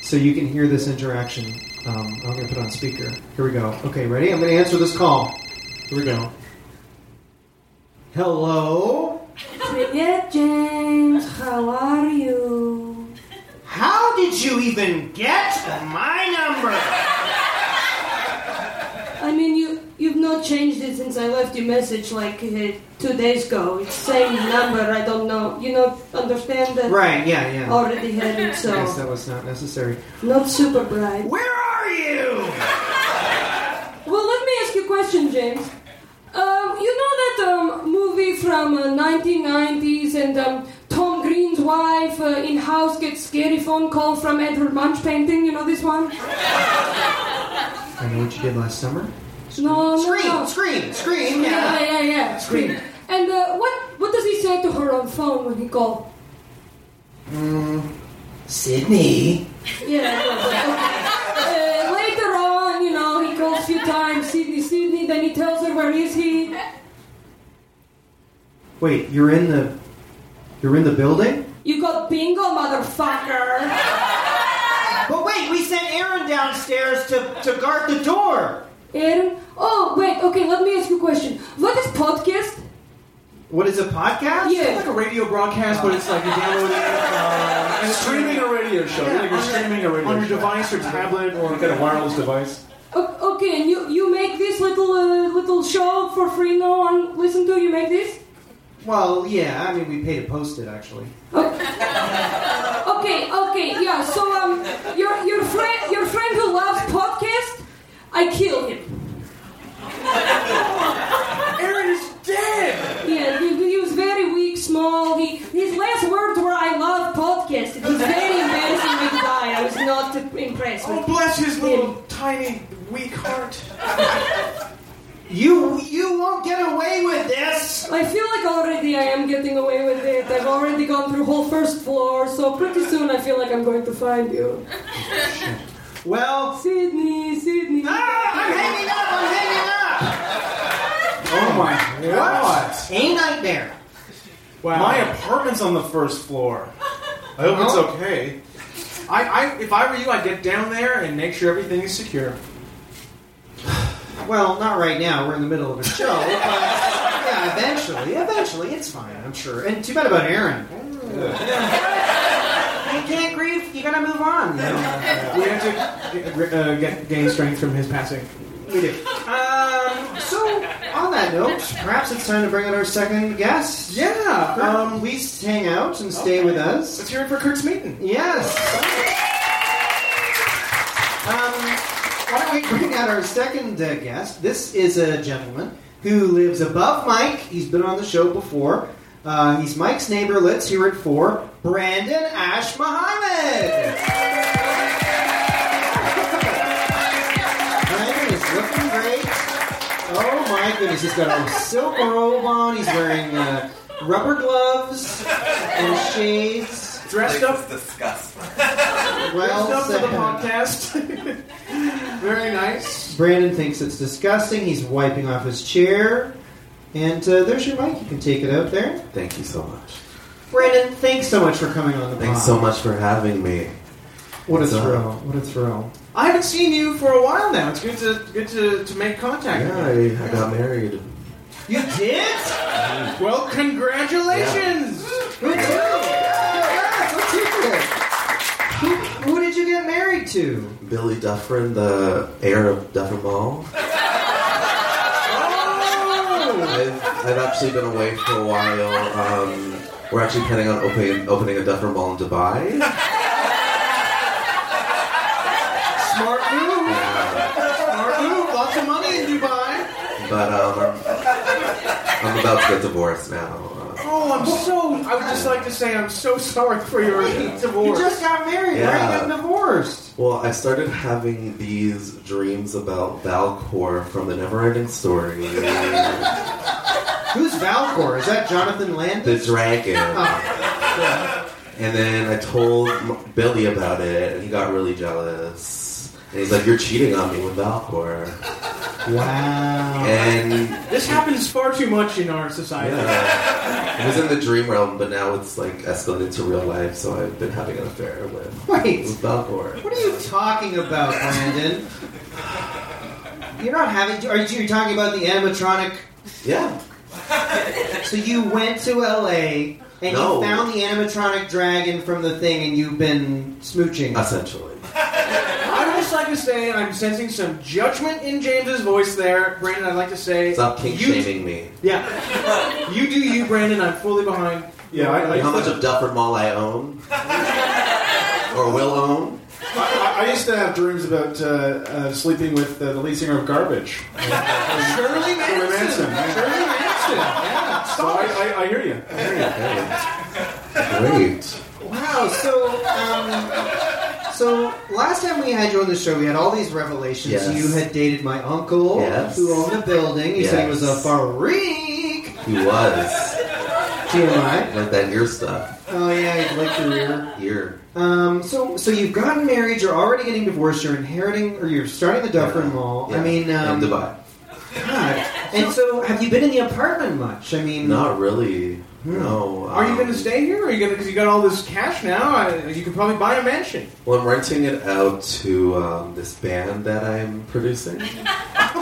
Speaker 2: so you can hear this interaction. Um, I'm going to put on speaker. Here we go. Okay, ready? I'm going to answer this call. Here we go. Hello?
Speaker 6: Yeah, James, how are you?
Speaker 2: How did you even get my number?
Speaker 6: Not changed it since I left you message like uh, two days ago. It's same number. I don't know. You not understand that?
Speaker 2: Right. Yeah. Yeah.
Speaker 6: Already had it, so
Speaker 2: Yes, that was not necessary.
Speaker 6: not super bright.
Speaker 2: Where are you?
Speaker 6: Well, let me ask you a question, James. Um, you know that um, movie from uh, 1990s and um, Tom Green's wife uh, in house gets scary phone call from Edward Munch painting. You know this one?
Speaker 2: I know what you did last summer.
Speaker 6: No, no,
Speaker 2: Scream,
Speaker 6: no.
Speaker 2: scream, scream.
Speaker 6: Yeah,
Speaker 2: Yeah.
Speaker 6: yeah, yeah. Scream. And uh, what what does he say to her on the phone when he called?
Speaker 2: Sydney.
Speaker 6: Yeah. uh, later on, you know, he calls a few times, Sydney, Sydney. Then he tells her where is he.
Speaker 2: Wait, you're in the you're in the building?
Speaker 6: You got bingo, motherfucker.
Speaker 2: But wait, we sent Aaron downstairs to, to guard the door.
Speaker 6: Aaron? Oh, wait, okay, let me ask you a question. What is podcast?
Speaker 2: What is a podcast?
Speaker 6: Yeah.
Speaker 1: It's like a radio broadcast, but it's like you're downloading it. Uh, and
Speaker 7: Streaming a radio show.
Speaker 1: Yeah,
Speaker 7: like you're
Speaker 1: on your-
Speaker 7: streaming a radio
Speaker 1: on your
Speaker 7: show.
Speaker 1: device or tablet or
Speaker 7: You got a wireless device.
Speaker 6: O- Okay, and you, you make this little uh, little show for free no one listen to? You make this?
Speaker 2: Well, yeah, I mean we paid to post it actually.
Speaker 6: Okay, okay, yeah. So um, your your friend your friend who loves podcast, I kill him.
Speaker 1: Aaron is dead.
Speaker 6: Yeah, he, he was very weak, small. He his last words were "I love podcast." It was very embarrassing way to die. I was not impressed.
Speaker 1: Oh,
Speaker 6: With
Speaker 1: bless his little tiny weak heart.
Speaker 2: You you won't get away with this.
Speaker 6: I feel like already I am getting away with it. I've already gone through whole first floor, so pretty soon I feel like I'm going to find you.
Speaker 2: Well,
Speaker 6: Sydney, Sydney.
Speaker 2: ah, I'm hanging up. I'm hanging up.
Speaker 1: Oh my god.
Speaker 2: A nightmare.
Speaker 1: Wow. My apartment's on the first floor. I hope it's okay. I, I, if I were you, I'd get down there and make sure everything is secure.
Speaker 2: Well, not right now. We're in the middle of a show. But yeah, eventually, eventually, it's fine. I'm sure. And too bad about Aaron. You can't grieve. You gotta move on.
Speaker 1: We have to get, uh, get gain strength from his passing.
Speaker 2: We do. Um, so, on that note, perhaps it's time to bring in our second guest.
Speaker 1: Yeah. Um,
Speaker 2: please hang out and stay
Speaker 1: okay.
Speaker 2: with us.
Speaker 1: let's hear it for Kurt Smeaton.
Speaker 2: Yes. Um, why don't we bring out our second uh, guest? This is a gentleman who lives above Mike. He's been on the show before. Uh, he's Mike's neighbor. Let's hear it for Brandon Ash-Mohammed. Brandon is looking great. Oh my goodness, he's got a silk robe on. He's wearing uh, rubber gloves and shades.
Speaker 1: Dressed up,
Speaker 8: disgusting.
Speaker 2: Well
Speaker 1: dressed up for the podcast. Very nice.
Speaker 2: Brandon thinks it's disgusting. He's wiping off his chair. And uh, there's your mic. You can take it out there.
Speaker 8: Thank you so much.
Speaker 2: Brandon, thanks so much for coming on the
Speaker 8: Thanks
Speaker 2: pod.
Speaker 8: so much for having me.
Speaker 2: What a
Speaker 8: What's up?
Speaker 2: thrill. What a thrill.
Speaker 1: I haven't seen you for a while now. It's good to good to, to make contact.
Speaker 8: Yeah. I, I got married.
Speaker 2: You did?
Speaker 1: Well, congratulations.
Speaker 2: Yeah, it. Who, who did you get married to?
Speaker 8: Billy Dufferin, the heir of Dufferin Mall. I've, I've actually been away for a while. Um, we're actually planning on opening, opening a Duffer Mall in Dubai.
Speaker 1: Smart move.
Speaker 8: Yeah.
Speaker 1: Smart move. Lots of money in Dubai.
Speaker 8: But um, I'm, I'm about to get divorced now.
Speaker 1: Oh, I'm so. I would just like to say I'm so sorry for your divorce.
Speaker 2: You
Speaker 1: divorce.
Speaker 2: just got married. Why are you
Speaker 8: Yeah.
Speaker 2: getting divorced?
Speaker 8: well, I started having these dreams about Falkor from the Neverending Story.
Speaker 2: Who's Falkor? Is that Jonathan
Speaker 8: the
Speaker 2: Landis?
Speaker 8: dragon.
Speaker 2: Oh.
Speaker 8: And then I told M- Billy about it, and he got really jealous. And he's like, "You're cheating on me with Falkor."
Speaker 2: Wow.
Speaker 8: And
Speaker 1: This happens far too much in our society.
Speaker 8: yeah, it was in the dream realm, but now it's like escalated to real life. So I've been having an affair with,
Speaker 2: Wait.
Speaker 8: with Falkor.
Speaker 2: What are you talking about, Brandon? You're not having. Are you you're talking about the animatronic?
Speaker 8: Yeah,
Speaker 2: So you went to LA and
Speaker 8: No.
Speaker 2: you found the animatronic dragon from the thing, and you've been smooching.
Speaker 8: essentially.
Speaker 1: I would just like to say I'm sensing some judgment in James's voice there, Brandon. I'd like to say
Speaker 8: Stop kink
Speaker 1: you-
Speaker 8: shaming me.
Speaker 1: Yeah, you do you, Brandon. I'm fully behind.
Speaker 7: Yeah, I, I,
Speaker 8: How much of Duffer Mall I own or will own?
Speaker 7: I, I used to have dreams about uh, uh, sleeping with uh, the lead singer of Garbage.
Speaker 1: Shirley Manson.
Speaker 7: Manson, yeah.
Speaker 1: Shirley Manson. Yeah.
Speaker 7: So
Speaker 1: Stop it.
Speaker 7: I, I, I hear you. I hear you.
Speaker 8: Great. Great.
Speaker 2: Wow. So, um, so last time we had you on the show, we had all these revelations.
Speaker 8: Yes.
Speaker 2: You had dated my uncle,
Speaker 8: Yes.
Speaker 2: who owned a building. You said he was a
Speaker 8: Yes.
Speaker 2: freak.
Speaker 8: He was
Speaker 2: TMI.
Speaker 8: like that ear stuff.
Speaker 2: Oh yeah, he licked your ear.
Speaker 8: Ear.
Speaker 2: Um, so, so you've gotten married. You're already getting divorced. You're inheriting, or you're starting the Dufferin Mall. I mean, um,
Speaker 8: in Dubai.
Speaker 2: God, And so, have you been in the apartment much? I mean,
Speaker 8: Not really. No.
Speaker 1: Are you
Speaker 8: um,
Speaker 1: going to stay here? Or are you going to, because you got all this cash now, uh, you could probably buy a mansion.
Speaker 8: Well, I'm renting it out to um, this band that I'm producing.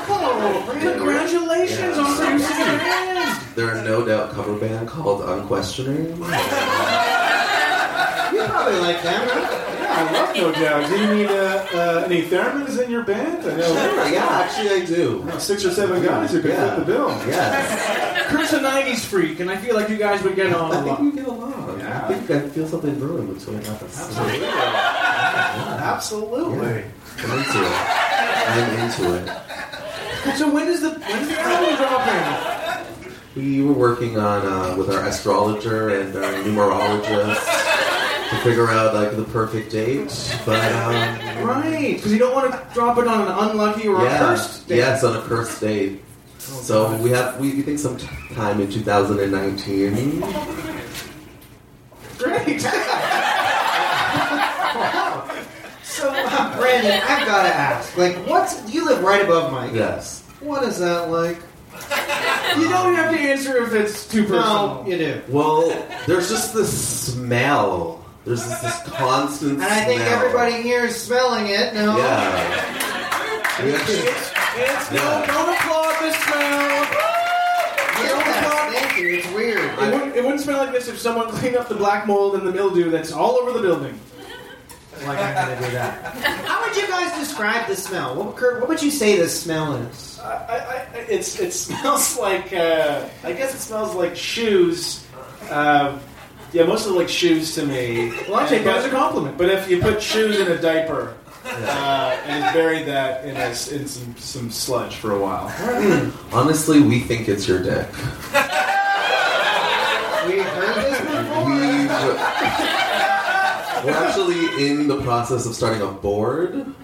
Speaker 1: Oh, congratulations
Speaker 8: Yeah.
Speaker 1: on producing a band.
Speaker 8: They're a no doubt cover band called Unquestioning.
Speaker 2: you probably like them, right?
Speaker 7: Yeah, I love No Doubt. Do you need uh, uh, any theremins in your band? I know
Speaker 8: Sure, yeah, actually I do.
Speaker 7: six or seven guys who could
Speaker 8: Yeah.
Speaker 7: fit the bill.
Speaker 8: Yes.
Speaker 1: Kurt's a 90s freak, and I feel like you guys would get on
Speaker 8: I
Speaker 1: a
Speaker 8: think
Speaker 1: lot.
Speaker 8: we get along. I think I feel something brewing between us.
Speaker 7: Absolutely. Absolutely.
Speaker 8: I'm into it. I'm into it.
Speaker 1: So when is the when is the album dropping?
Speaker 8: We were working on uh, with our astrologer and our numerologist to figure out like the perfect date. But um,
Speaker 1: Right, because you don't want to drop it on an unlucky or a cursed
Speaker 8: yeah, it's on a cursed date. So we have we, we think some time in 2019.
Speaker 1: Great.
Speaker 2: So, uh, Brandon, I've got to ask, like, what's you live right above Mike?
Speaker 8: Yes.
Speaker 2: What is that like?
Speaker 1: You don't have to answer if it's too personal.
Speaker 2: No, you do.
Speaker 8: Well, there's just the smell. There's just this constant
Speaker 2: And I think
Speaker 8: smell.
Speaker 2: everybody here is smelling it. No.
Speaker 8: Yeah. We actually,
Speaker 1: It's, it's
Speaker 8: Yeah.
Speaker 1: don't, don't applaud the smell.
Speaker 2: Yes, thank you. It's weird.
Speaker 1: It wouldn't, it wouldn't smell like this if someone cleaned up the black mold and the mildew that's all over the building.
Speaker 2: Like I'm gonna do that. How would you guys describe the smell? What, Kurt, what would you say the smell is?
Speaker 7: I, I, I, it's it smells like uh, I guess it smells like shoes. Uh, yeah, mostly like shoes to me.
Speaker 1: Well, I take that as a compliment.
Speaker 7: But if you put shoes in a diaper uh, and bury that in, a, in some, some sludge for a while,
Speaker 8: honestly, we think it's your dick.
Speaker 2: We heard this before.
Speaker 8: We've, we're actually in the process of starting a board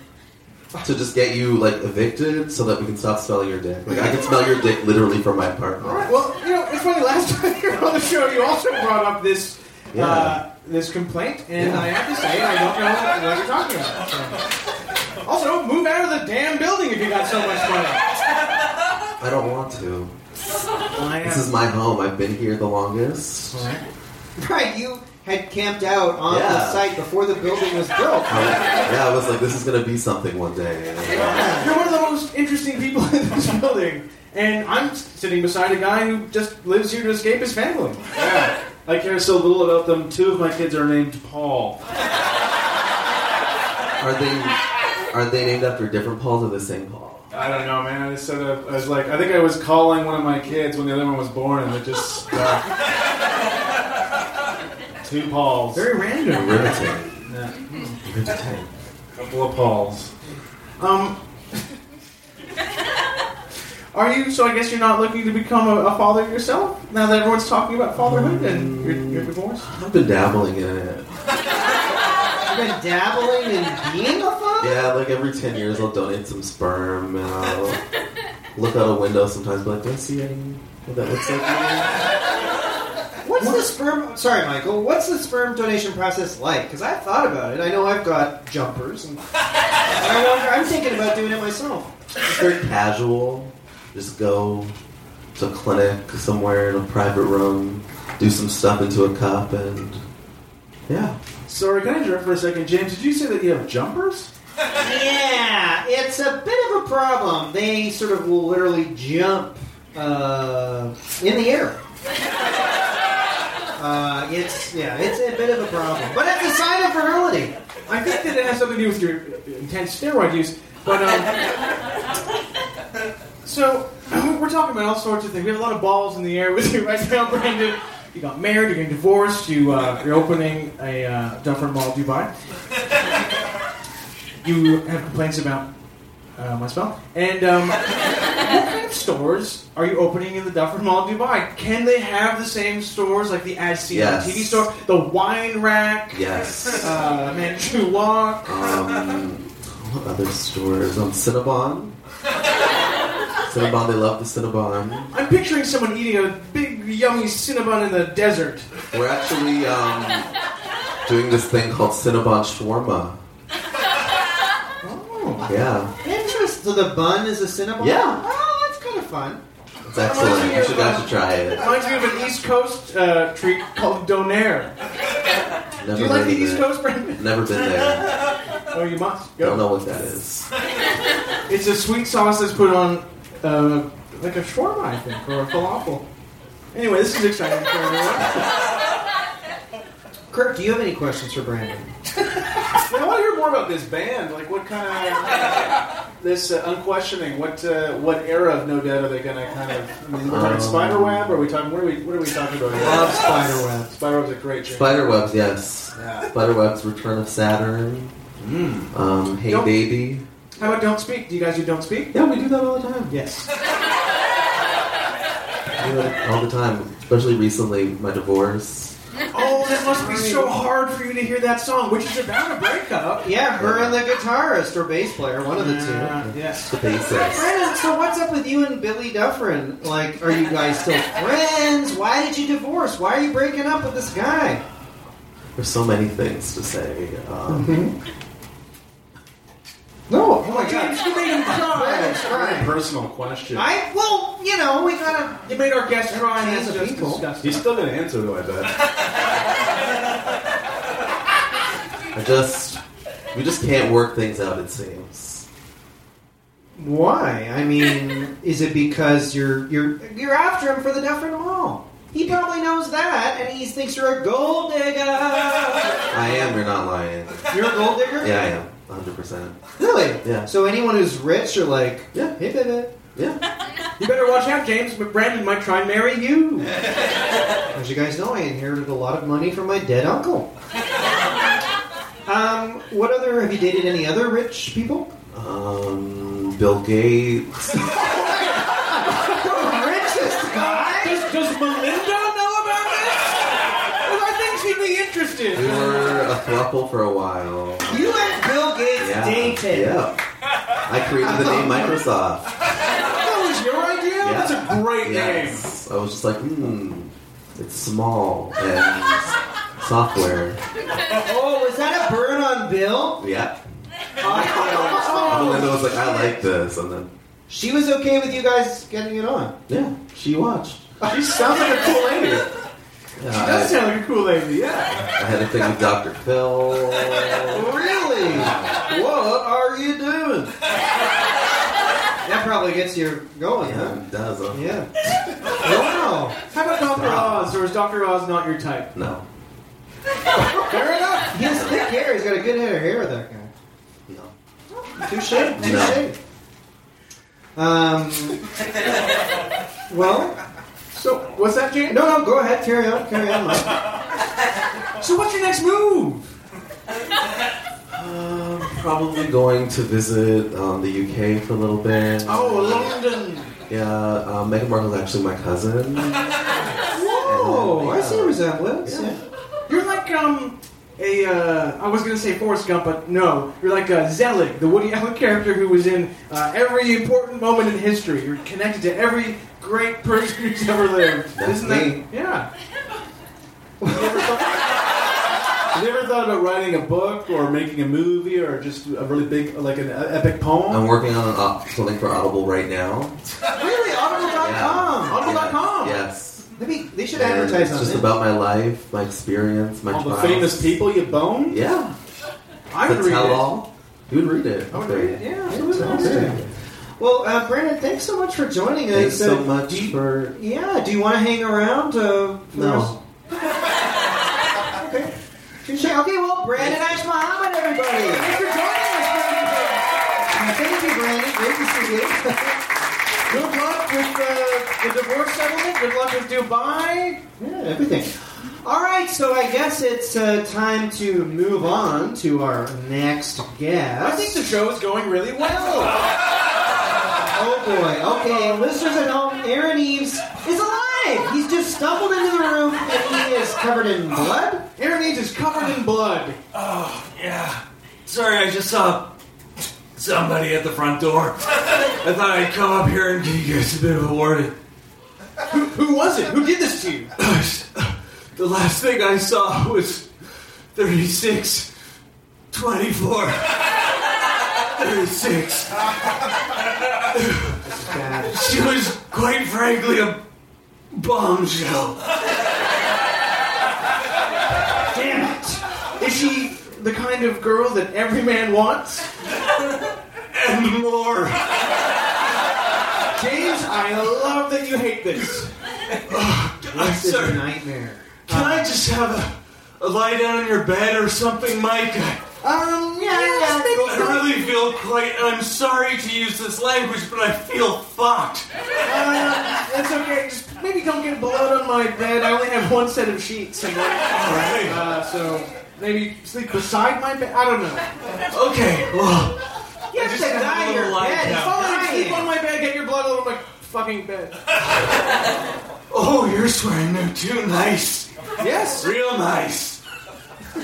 Speaker 8: to just get you like evicted so that we can stop smelling your dick. Like I can smell your dick literally from my apartment.
Speaker 1: Well, you know, it's funny. Last time you were on the show, you also brought up this
Speaker 8: Yeah.
Speaker 1: uh, this complaint, and
Speaker 8: Yeah.
Speaker 1: I have to say, I don't know what you're talking about. So. Also, move out of the damn building if you got so much money.
Speaker 8: I don't want to. This is my home. I've been here the longest.
Speaker 2: Right, you had camped out on the site before the building was built.
Speaker 8: I yeah, I was like, this is gonna be something one day. And, uh,
Speaker 1: You're one of the most interesting people in this building, and I'm sitting beside a guy who just lives here to escape his family.
Speaker 7: yeah, I care so little about them. Two of my kids are named Paul.
Speaker 8: are they are they named after different Pauls or the same Paul?
Speaker 7: I don't know, man. I just sort of I was like, I think I was calling one of my kids when the other one was born, and it just stuck. Two Pauls,
Speaker 1: Very random.
Speaker 8: Riveting.
Speaker 7: Yeah.
Speaker 8: Riveting.
Speaker 7: couple of Pauls.
Speaker 1: Um, are you? So I guess you're not looking to become a, a father yourself now that everyone's talking about fatherhood and you're, you're divorced.
Speaker 8: I've been dabbling in it.
Speaker 2: You've been dabbling in being a father?
Speaker 8: Yeah, like every 10 years I'll donate some sperm and I'll look out a window sometimes and be like, do I see any what that looks like? Me?"
Speaker 2: What's the sperm? Sorry, Michael. What's the sperm donation process like? Because I've thought about it. I know I've got jumpers, and I wonder, I'm thinking about doing it myself.
Speaker 8: It's very casual. Just go to a clinic somewhere in a private room, do some stuff into a cup, and yeah.
Speaker 7: Sorry, can I interrupt for a second, James? Did you say that you have jumpers?
Speaker 2: Yeah, it's a bit of a problem. They sort of will literally jump uh, in the air. Uh, it's yeah, it's a bit of a problem, but it's a sign of virility.
Speaker 1: I think that it has something to do with your intense steroid use, but um, so we're talking about all sorts of things. We have a lot of balls in the air with you right now, Brandon. You got married, you're getting divorced, you uh, you're opening a uh, Duffer Mall Dubai. You have complaints about uh, my spell, and um, what kind of stores are you opening in the Duffer Mall Dubai? Can they have the same stores like the Seen
Speaker 8: Yes.
Speaker 1: TV store, the wine rack?
Speaker 8: Yes.
Speaker 1: uh, Manchu Wok.
Speaker 8: Um, what other stores? On Cinnabon. Cinnabon, they love the Cinnabon.
Speaker 1: I'm picturing someone eating a big, yummy Cinnabon in the desert.
Speaker 8: We're actually um, doing this thing called Cinnabon Shawarma.
Speaker 1: Oh.
Speaker 8: Yeah.
Speaker 2: Interesting. So the bun is a Cinnabon.
Speaker 8: Yeah.
Speaker 2: Oh, that's kind of fun.
Speaker 8: It's excellent. You should guys should try it.
Speaker 1: Reminds me of an East Coast uh, treat called Donair.
Speaker 8: Never
Speaker 1: Do you like the East
Speaker 8: it.
Speaker 1: Coast, Brandon?
Speaker 8: Never been there.
Speaker 1: Oh, you must.
Speaker 8: Don't know what that is.
Speaker 1: It's a sweet sauce that's put on uh, like a shawarma, I think, or a falafel. Anyway, this is exciting for everyone.
Speaker 2: Kurt, do you have any questions for Brandon?
Speaker 7: I want to hear more about this band. Like, what kind of this uh, unquestioning? What uh, what era of No Doubt are they going to kind of? I mean, we're talking
Speaker 8: Um,
Speaker 7: Spiderweb. Or are we talking? What are we? What are we talking about? Here?
Speaker 2: Love Spiderweb.
Speaker 7: Spiderweb's a great jam.
Speaker 8: Spiderwebs, yes.
Speaker 7: Yeah.
Speaker 8: Spiderwebs, Return of Saturn. Um, hey
Speaker 1: Don't-
Speaker 8: Baby.
Speaker 1: How about Don't Speak? Do you guys do Don't Speak?
Speaker 8: Yeah, we do that all the time.
Speaker 1: Yes.
Speaker 8: We do it all the time. Especially recently, my divorce.
Speaker 1: Oh, that must be so hard for you to hear that song, which is about a breakup.
Speaker 2: Yeah, her and the guitarist or bass player, one of the two.
Speaker 1: Yes.
Speaker 8: The basics.
Speaker 2: Brandon, so what's up with you and Billy Dufferin? Like, are you guys still friends? Why did you divorce? Why are you breaking up with this guy?
Speaker 8: There's so many things to say. Um,
Speaker 2: No,
Speaker 1: Oh my God, you made him
Speaker 2: Brandon's
Speaker 1: cry.
Speaker 7: Very
Speaker 2: crying.
Speaker 7: personal question.
Speaker 2: I well, you know, we gotta.
Speaker 1: You made our guest cry, and
Speaker 2: Hands
Speaker 1: that's
Speaker 2: of
Speaker 1: just
Speaker 2: people.
Speaker 1: disgusting.
Speaker 7: He's still going to answer though. I bet.
Speaker 8: I just, we just can't work things out. It seems.
Speaker 2: Why? I mean, is it because you're you're you're after him for the Dufferin Mall? He probably knows that, and he thinks you're a gold digger.
Speaker 8: I am. You're not lying.
Speaker 2: You're a gold digger.
Speaker 8: Yeah, I am. 100. percent
Speaker 2: Really?
Speaker 8: Yeah.
Speaker 2: So anyone who's rich, you're like,
Speaker 8: Yeah.
Speaker 2: hey, baby.
Speaker 8: Yeah.
Speaker 1: You better watch out, James. But Brandon might try and marry you.
Speaker 2: As you guys know, I inherited a lot of money from my dead uncle. um, what other? Have you dated any other rich people?
Speaker 8: Um, Bill Gates.
Speaker 2: The richest guy.
Speaker 1: Does, does Melinda know about this? Well, I think she'd be interested.
Speaker 8: We were a throuple for a while.
Speaker 2: You and
Speaker 8: Yeah.
Speaker 2: dated.
Speaker 8: Yeah. I created the name Microsoft.
Speaker 1: That was your idea?
Speaker 8: Yeah.
Speaker 1: That's a great name.
Speaker 8: I was just like, hmm, it's small and software.
Speaker 2: Oh, was that a burn on Bill?
Speaker 8: Yeah.
Speaker 2: Oh.
Speaker 8: Melinda was like, I like this, and then
Speaker 2: She was okay with you guys getting it on.
Speaker 8: yeah, she watched.
Speaker 7: She sounds like a cool lady.
Speaker 8: Yeah,
Speaker 1: That
Speaker 8: I,
Speaker 1: sounds like a cool lady, yeah.
Speaker 8: I had a thing with Dr. Phil.
Speaker 2: Really? What are you doing? That probably gets you going,
Speaker 8: Yeah,
Speaker 2: huh?
Speaker 8: it does. Huh?
Speaker 2: Yeah. Wow.
Speaker 1: How about Dr. Oz, or is Dr. Oz not your type?
Speaker 8: No.
Speaker 1: Fair enough.
Speaker 2: He has thick hair. He's got a good head of hair, that guy.
Speaker 8: No.
Speaker 2: Touche. Touche.
Speaker 8: No.
Speaker 2: Um, well,
Speaker 1: So, what's that, James?
Speaker 2: no, no, go ahead. Carry on. Carry on, Mike.
Speaker 1: So, what's your next move?
Speaker 8: Um, probably going to visit um, the UK for a little bit.
Speaker 1: Oh, London.
Speaker 8: Yeah, um, Meghan Markle's actually my cousin.
Speaker 2: Oh, I see a resemblance.
Speaker 8: Yeah.
Speaker 2: Yeah.
Speaker 1: You're like, um, a, uh, I was gonna say Forrest Gump, but no. You're like uh, Zelig, the Woody Allen character who was in uh, every important moment in history. You're connected to every great person who's ever lived.
Speaker 8: That's
Speaker 1: Isn't
Speaker 8: me.
Speaker 1: that? Yeah.
Speaker 7: Have you ever thought about writing a book or making a movie or just a really big, like an epic poem?
Speaker 8: I'm working on op- something for Audible right now.
Speaker 2: Really? Audible.com.
Speaker 1: Audible.com.
Speaker 8: Yes.
Speaker 2: Maybe they should
Speaker 8: And
Speaker 2: advertise
Speaker 8: it's
Speaker 2: on
Speaker 8: just
Speaker 2: it.
Speaker 8: about my life, my experience, my
Speaker 7: All the famous people you bone?
Speaker 8: Yeah.
Speaker 1: I would read
Speaker 8: tell
Speaker 1: it.
Speaker 8: all. You would read it.
Speaker 1: I would
Speaker 8: Okay.
Speaker 1: read it. Yeah, absolutely.
Speaker 2: Well, uh, Brandon, thanks so much for joining us.
Speaker 8: Thanks so
Speaker 2: Uh,
Speaker 8: much
Speaker 2: do you-
Speaker 8: for.
Speaker 2: Yeah, do you want to hang around? Uh, for
Speaker 8: No.
Speaker 2: okay. Touche. Okay, well, Brandon Ash-Mohammed, everybody. Thanks for joining us, Brandon. Thank you, Brandon. Great to see you.
Speaker 1: Good luck with uh, the divorce settlement. Good luck with Dubai.
Speaker 2: yeah, everything. All right, so I guess it's uh, time to move on to our next guest.
Speaker 1: I think the show is going really well.
Speaker 2: Oh boy. Okay, listeners at home, Aaron Eves is alive. He's just stumbled into the room and he is covered in blood.
Speaker 1: Aaron Eves is covered in blood.
Speaker 9: Oh, yeah. Sorry, I just saw somebody at the front door. I thought I'd come up here and give you guys a bit of a warning.
Speaker 1: Who, who was it? Who did this to you?
Speaker 9: The last thing I saw was 36, 24, 36. She was quite frankly a bombshell.
Speaker 1: Damn it! Is she the kind of girl that every man wants?
Speaker 9: And more.
Speaker 1: James, I love that you hate this.
Speaker 9: I'm
Speaker 2: This is a nightmare.
Speaker 9: Can I just have a, a lie down in your bed or something, Mike? I,
Speaker 2: Um, yeah, yeah.
Speaker 9: I really feel quite. And I'm sorry to use this language, but I feel fucked.
Speaker 1: Uh, it's okay. Just maybe don't get blood on my bed. I only have one set of sheets, and
Speaker 9: Alright.
Speaker 1: uh, so maybe sleep beside my bed. I don't know.
Speaker 9: Okay, well.
Speaker 2: You have
Speaker 9: just
Speaker 2: to
Speaker 9: have a
Speaker 2: die
Speaker 9: little
Speaker 2: your
Speaker 9: lie
Speaker 2: bed.
Speaker 9: down.
Speaker 2: It's
Speaker 1: Fine, sleep on my bed. Get your blood all over my fucking bed.
Speaker 9: Oh, you're swearing there too nice.
Speaker 1: Yes.
Speaker 9: Real nice.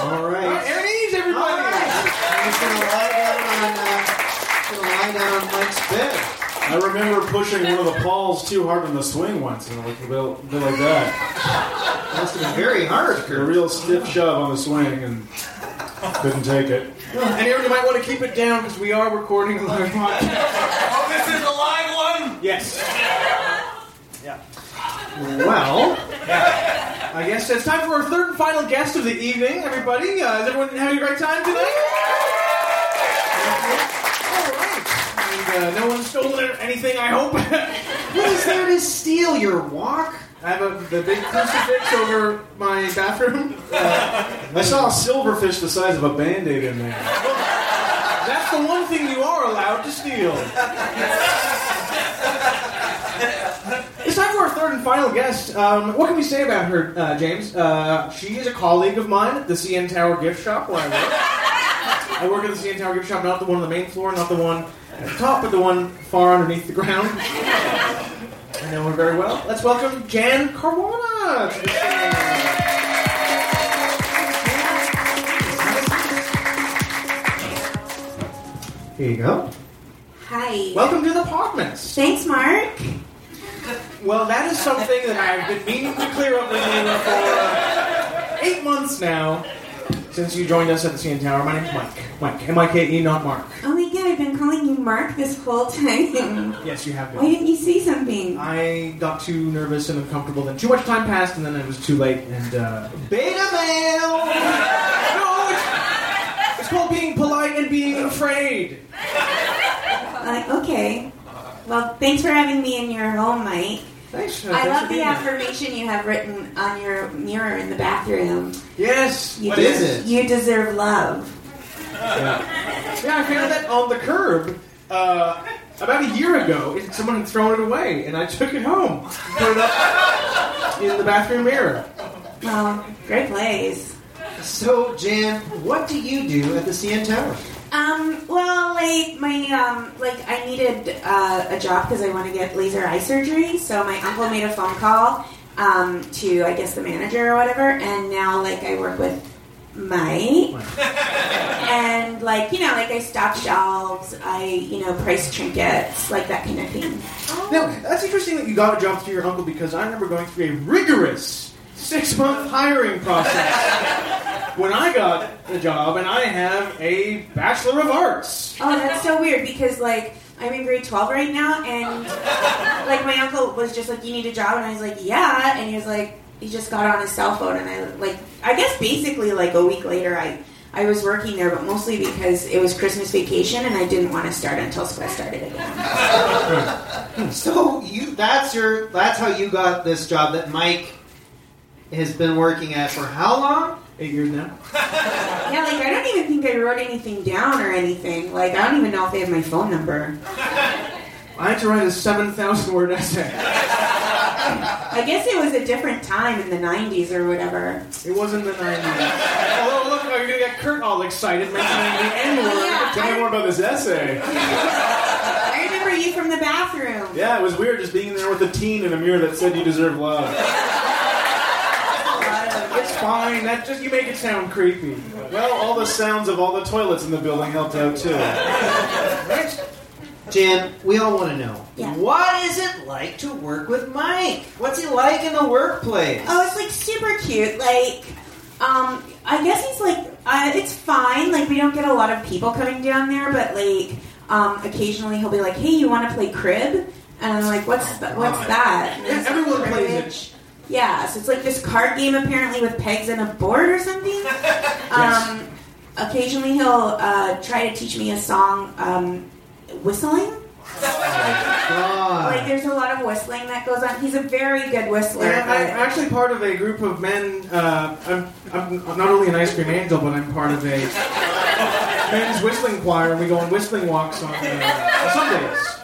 Speaker 2: All right.
Speaker 1: Aaron Eves,
Speaker 2: All
Speaker 1: everybody.
Speaker 2: right. I'm just gonna lie down on, uh, gonna on Mike's bed.
Speaker 7: I remember pushing one of the Pauls too hard on the swing once, and like a bit, a bit like that.
Speaker 2: Must have been very hard,
Speaker 7: A real stiff shove on the swing, and couldn't take it.
Speaker 1: And Aaron, you might want to keep it down because we are recording a live podcast.
Speaker 9: Oh, this is a live one?
Speaker 1: Yes. Yeah.
Speaker 2: Well,
Speaker 1: I guess it's time for our third and final guest of the evening, everybody. Uh, is everyone having a great time tonight? All right. And uh, no one's stolen anything, I hope.
Speaker 2: what is there to steal? Your walk?
Speaker 1: I have a, the big crucifix over my bathroom.
Speaker 7: I saw a silverfish the size of a band-aid in there.
Speaker 1: That's the one thing you are allowed to steal. It's time for our third and final guest. Um, what can we say about her, uh, James? Uh, she is a colleague of mine at the CN Tower gift shop where I work. I work at the CN Tower gift shop, not the one on the main floor, not the one at the top, but the one far underneath the ground. I know her very well. Let's welcome Jan Caruana to the stage. Here you go.
Speaker 10: Hi.
Speaker 1: Welcome to the Podmess.
Speaker 10: Thanks, Mark.
Speaker 1: Well, that is something that I've been meaning to clear up with you for uh, eight months now, since you joined us at the CN Tower. My name's Mike. Mike. M-I-K-E, not Mark.
Speaker 10: Oh my god, I've been calling you Mark this whole time.
Speaker 1: Yes, you have
Speaker 10: Why
Speaker 1: been.
Speaker 10: didn't you say something?
Speaker 1: I got too nervous and uncomfortable. Then too much time passed, and then it was too late. And uh,
Speaker 2: Beta male!
Speaker 1: no, it's, it's called being polite and being afraid.
Speaker 10: Uh, okay. Well, thanks for having me in your home, Mike.
Speaker 1: Thanks. uh,
Speaker 10: I love the affirmation you have written on your mirror in the bathroom.
Speaker 1: Yes.
Speaker 10: You
Speaker 2: What
Speaker 10: des-
Speaker 2: is it?
Speaker 10: You deserve love.
Speaker 1: Yeah. yeah, I found that on the curb uh, about a year ago. Someone had thrown it away, and I took it home, put it up in the bathroom mirror.
Speaker 10: Well, great place.
Speaker 2: So, Jan, what do you do at the CN Tower?
Speaker 10: Um, well, like my um, like I needed uh, a job because I want to get laser eye surgery. So my uncle made a phone call um, to I guess the manager or whatever, and now like I work with Mike, and like you know like I stock shelves, I you know price trinkets, like that kind of thing.
Speaker 1: Now, that's interesting that you got a job through your uncle because I remember going through a rigorous six month hiring process. When I got the job, and I have a Bachelor of Arts.
Speaker 10: Oh, that's so weird because like I'm in grade 12 right now, and like my uncle was just like, "You need a job," and I was like, "Yeah," and he was like, he just got on his cell phone, and I like, I guess basically like a week later, I I was working there, but mostly because it was Christmas vacation, and I didn't want to start until school started again. Hmm. Hmm.
Speaker 2: So you that's your that's how you got this job that Mike has been working at for how long?
Speaker 1: Eight years now.
Speaker 10: Yeah, like I don't even think I wrote anything down or anything. Like I don't even know if they have my phone number.
Speaker 1: I had to write a 7,000 word essay.
Speaker 10: I guess it was a different time in the 90s or whatever.
Speaker 1: It wasn't the 90s. Oh, look, oh, you're going to get Kurt all excited mentioning the N word.
Speaker 10: Yeah,
Speaker 7: Tell me more about this essay.
Speaker 10: I remember you from the bathroom.
Speaker 7: Yeah, it was weird just being there with a teen in a mirror that said you deserve love.
Speaker 1: It's fine. That just you make it sound creepy.
Speaker 7: Well, all the sounds of all the toilets in the building helped out too.
Speaker 2: Jan, we all want to know.
Speaker 10: Yeah.
Speaker 2: What is it like to work with Mike? What's he like in the workplace?
Speaker 10: Oh, it's like super cute. Like, um, I guess he's like, uh, it's fine. Like, we don't get a lot of people coming down there, but like, um, occasionally he'll be like, "Hey, you want to play crib?" And I'm like, "What's th- what's that?" And it's
Speaker 1: Everyone
Speaker 10: like,
Speaker 1: plays it.
Speaker 10: "Cribbage." Yeah, so it's like this card game apparently with pegs and a board or something. Um, occasionally he'll uh, try to teach me a song um, whistling. Like there's a lot of whistling that goes on. He's a very good whistler.
Speaker 1: Yeah, I'm actually part of a group of men. Uh, I'm, I'm not only an ice cream angel, but I'm part of a men's whistling choir, and we go on whistling walks on, uh, on Sundays.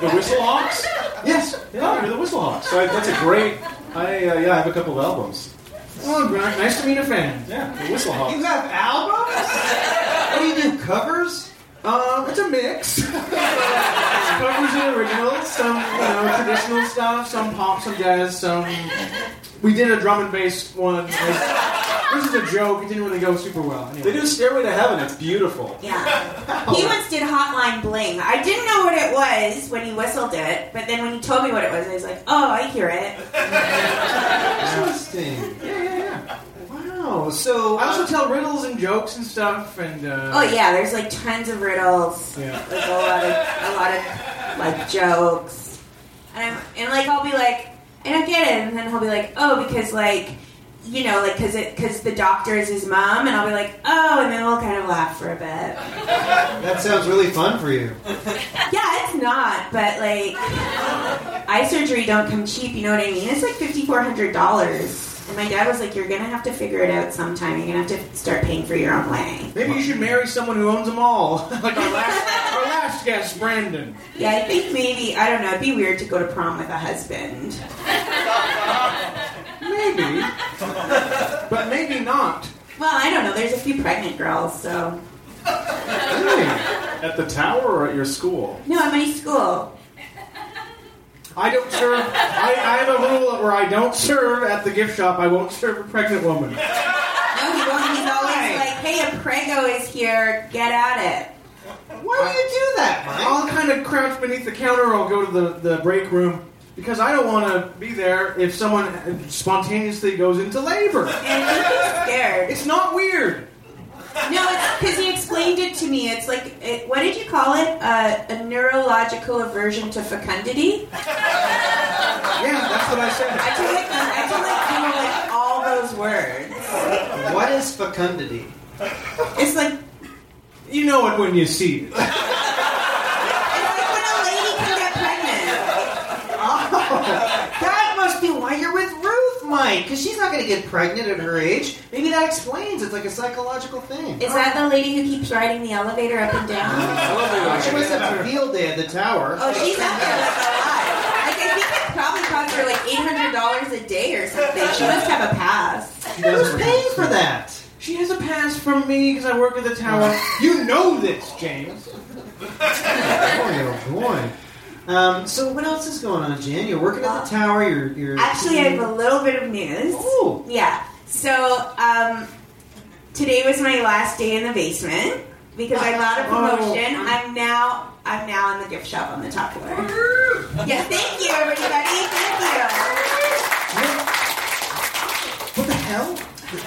Speaker 7: The Whistle Hawks?
Speaker 1: Yes.
Speaker 7: Yeah, you're the Whistle Hawks. So that's a great. I uh, yeah, I have a couple of albums.
Speaker 1: Oh, great. nice to meet a fan.
Speaker 7: Yeah, the Whistle Hawks.
Speaker 2: You have albums? what do you do? Covers?
Speaker 1: Um, it's a mix. Covers and originals, some you know traditional stuff, some pop, some jazz, some. We did a drum and bass one. This is a joke. It didn't really go super well. Anyway.
Speaker 7: They do Stairway to Heaven. It's beautiful.
Speaker 10: Yeah. He once did Hotline Bling. I didn't know what it was when he whistled it, but then when he told me what it was, I was like, oh, I hear it.
Speaker 2: Interesting. Yeah, yeah, yeah. Wow. So
Speaker 1: I also tell riddles and jokes and stuff, and uh,
Speaker 10: Oh yeah, there's like tons of riddles.
Speaker 1: Yeah.
Speaker 10: Like a lot of a lot of like jokes. And I'm, and like I'll be like, and I don't get it, and then he'll be like, oh, because like. You know, like, cause it, cause the doctor is his mom, and I'll be like, oh, and then we'll kind of laugh for a bit.
Speaker 2: that sounds really fun for you.
Speaker 10: Yeah, it's not, but like, eye surgery don't come cheap. You know what I mean? It's like fifty four hundred dollars. And my dad was like, "You're gonna have to figure it out sometime. You're gonna have to start paying for your own way."
Speaker 1: maybe you should marry someone who owns the mall, like our last, our last guest, Brandon.
Speaker 10: Yeah, I think maybe I don't know. It'd be weird to go to prom with a husband.
Speaker 1: Maybe, but maybe not.
Speaker 10: Well, I don't know. There's a few pregnant girls, so
Speaker 7: At the tower or at your school?
Speaker 10: no, at my school.
Speaker 1: I don't serve. I, I have a rule where I don't serve at the gift shop. I won't serve a pregnant woman.
Speaker 10: No, he won't. He's always like, "Hey, a prego is here. Get at it."
Speaker 2: Why do you do that, Mike?
Speaker 1: I'll kind of crouch beneath the counter. Or I'll go to the, the break room because I don't want to be there if someone spontaneously goes into labor.
Speaker 10: And he's scared.
Speaker 1: It's not weird.
Speaker 10: No, it's because he explained it to me. It's like, it, what did you call it? Uh, a neurological aversion to fecundity.
Speaker 1: Yeah, that's what I said.
Speaker 10: I can like, I can like, you know, like all those words.
Speaker 2: What is fecundity?
Speaker 10: It's like,
Speaker 1: You know it when you see it.
Speaker 10: it's like when a lady can get pregnant.
Speaker 2: That must be why you're with Ruth, Mike, because she's not going to get pregnant at her age. Maybe that explains. It's like a psychological thing.
Speaker 10: Is that the lady who keeps riding the elevator up and down?
Speaker 2: She was at a field day at the tower.
Speaker 10: Oh, she's up there like a lot. I think it probably cost her like eight hundred dollars a day or something. She must have a pass.
Speaker 2: Who's paying for that?
Speaker 1: She has a pass from me because I work at the tower. You know this, James.
Speaker 2: Boy, oh boy. Um, so what else is going on, Jan? You're working at the tower. You're, you're
Speaker 10: Actually, I have a little bit of news.
Speaker 2: Ooh.
Speaker 10: Yeah. So um, today was my last day in the basement because I got a promotion. I'm now I'm now in the gift shop on the top floor. Yeah. Thank you, everybody. Thank you.
Speaker 2: What the hell?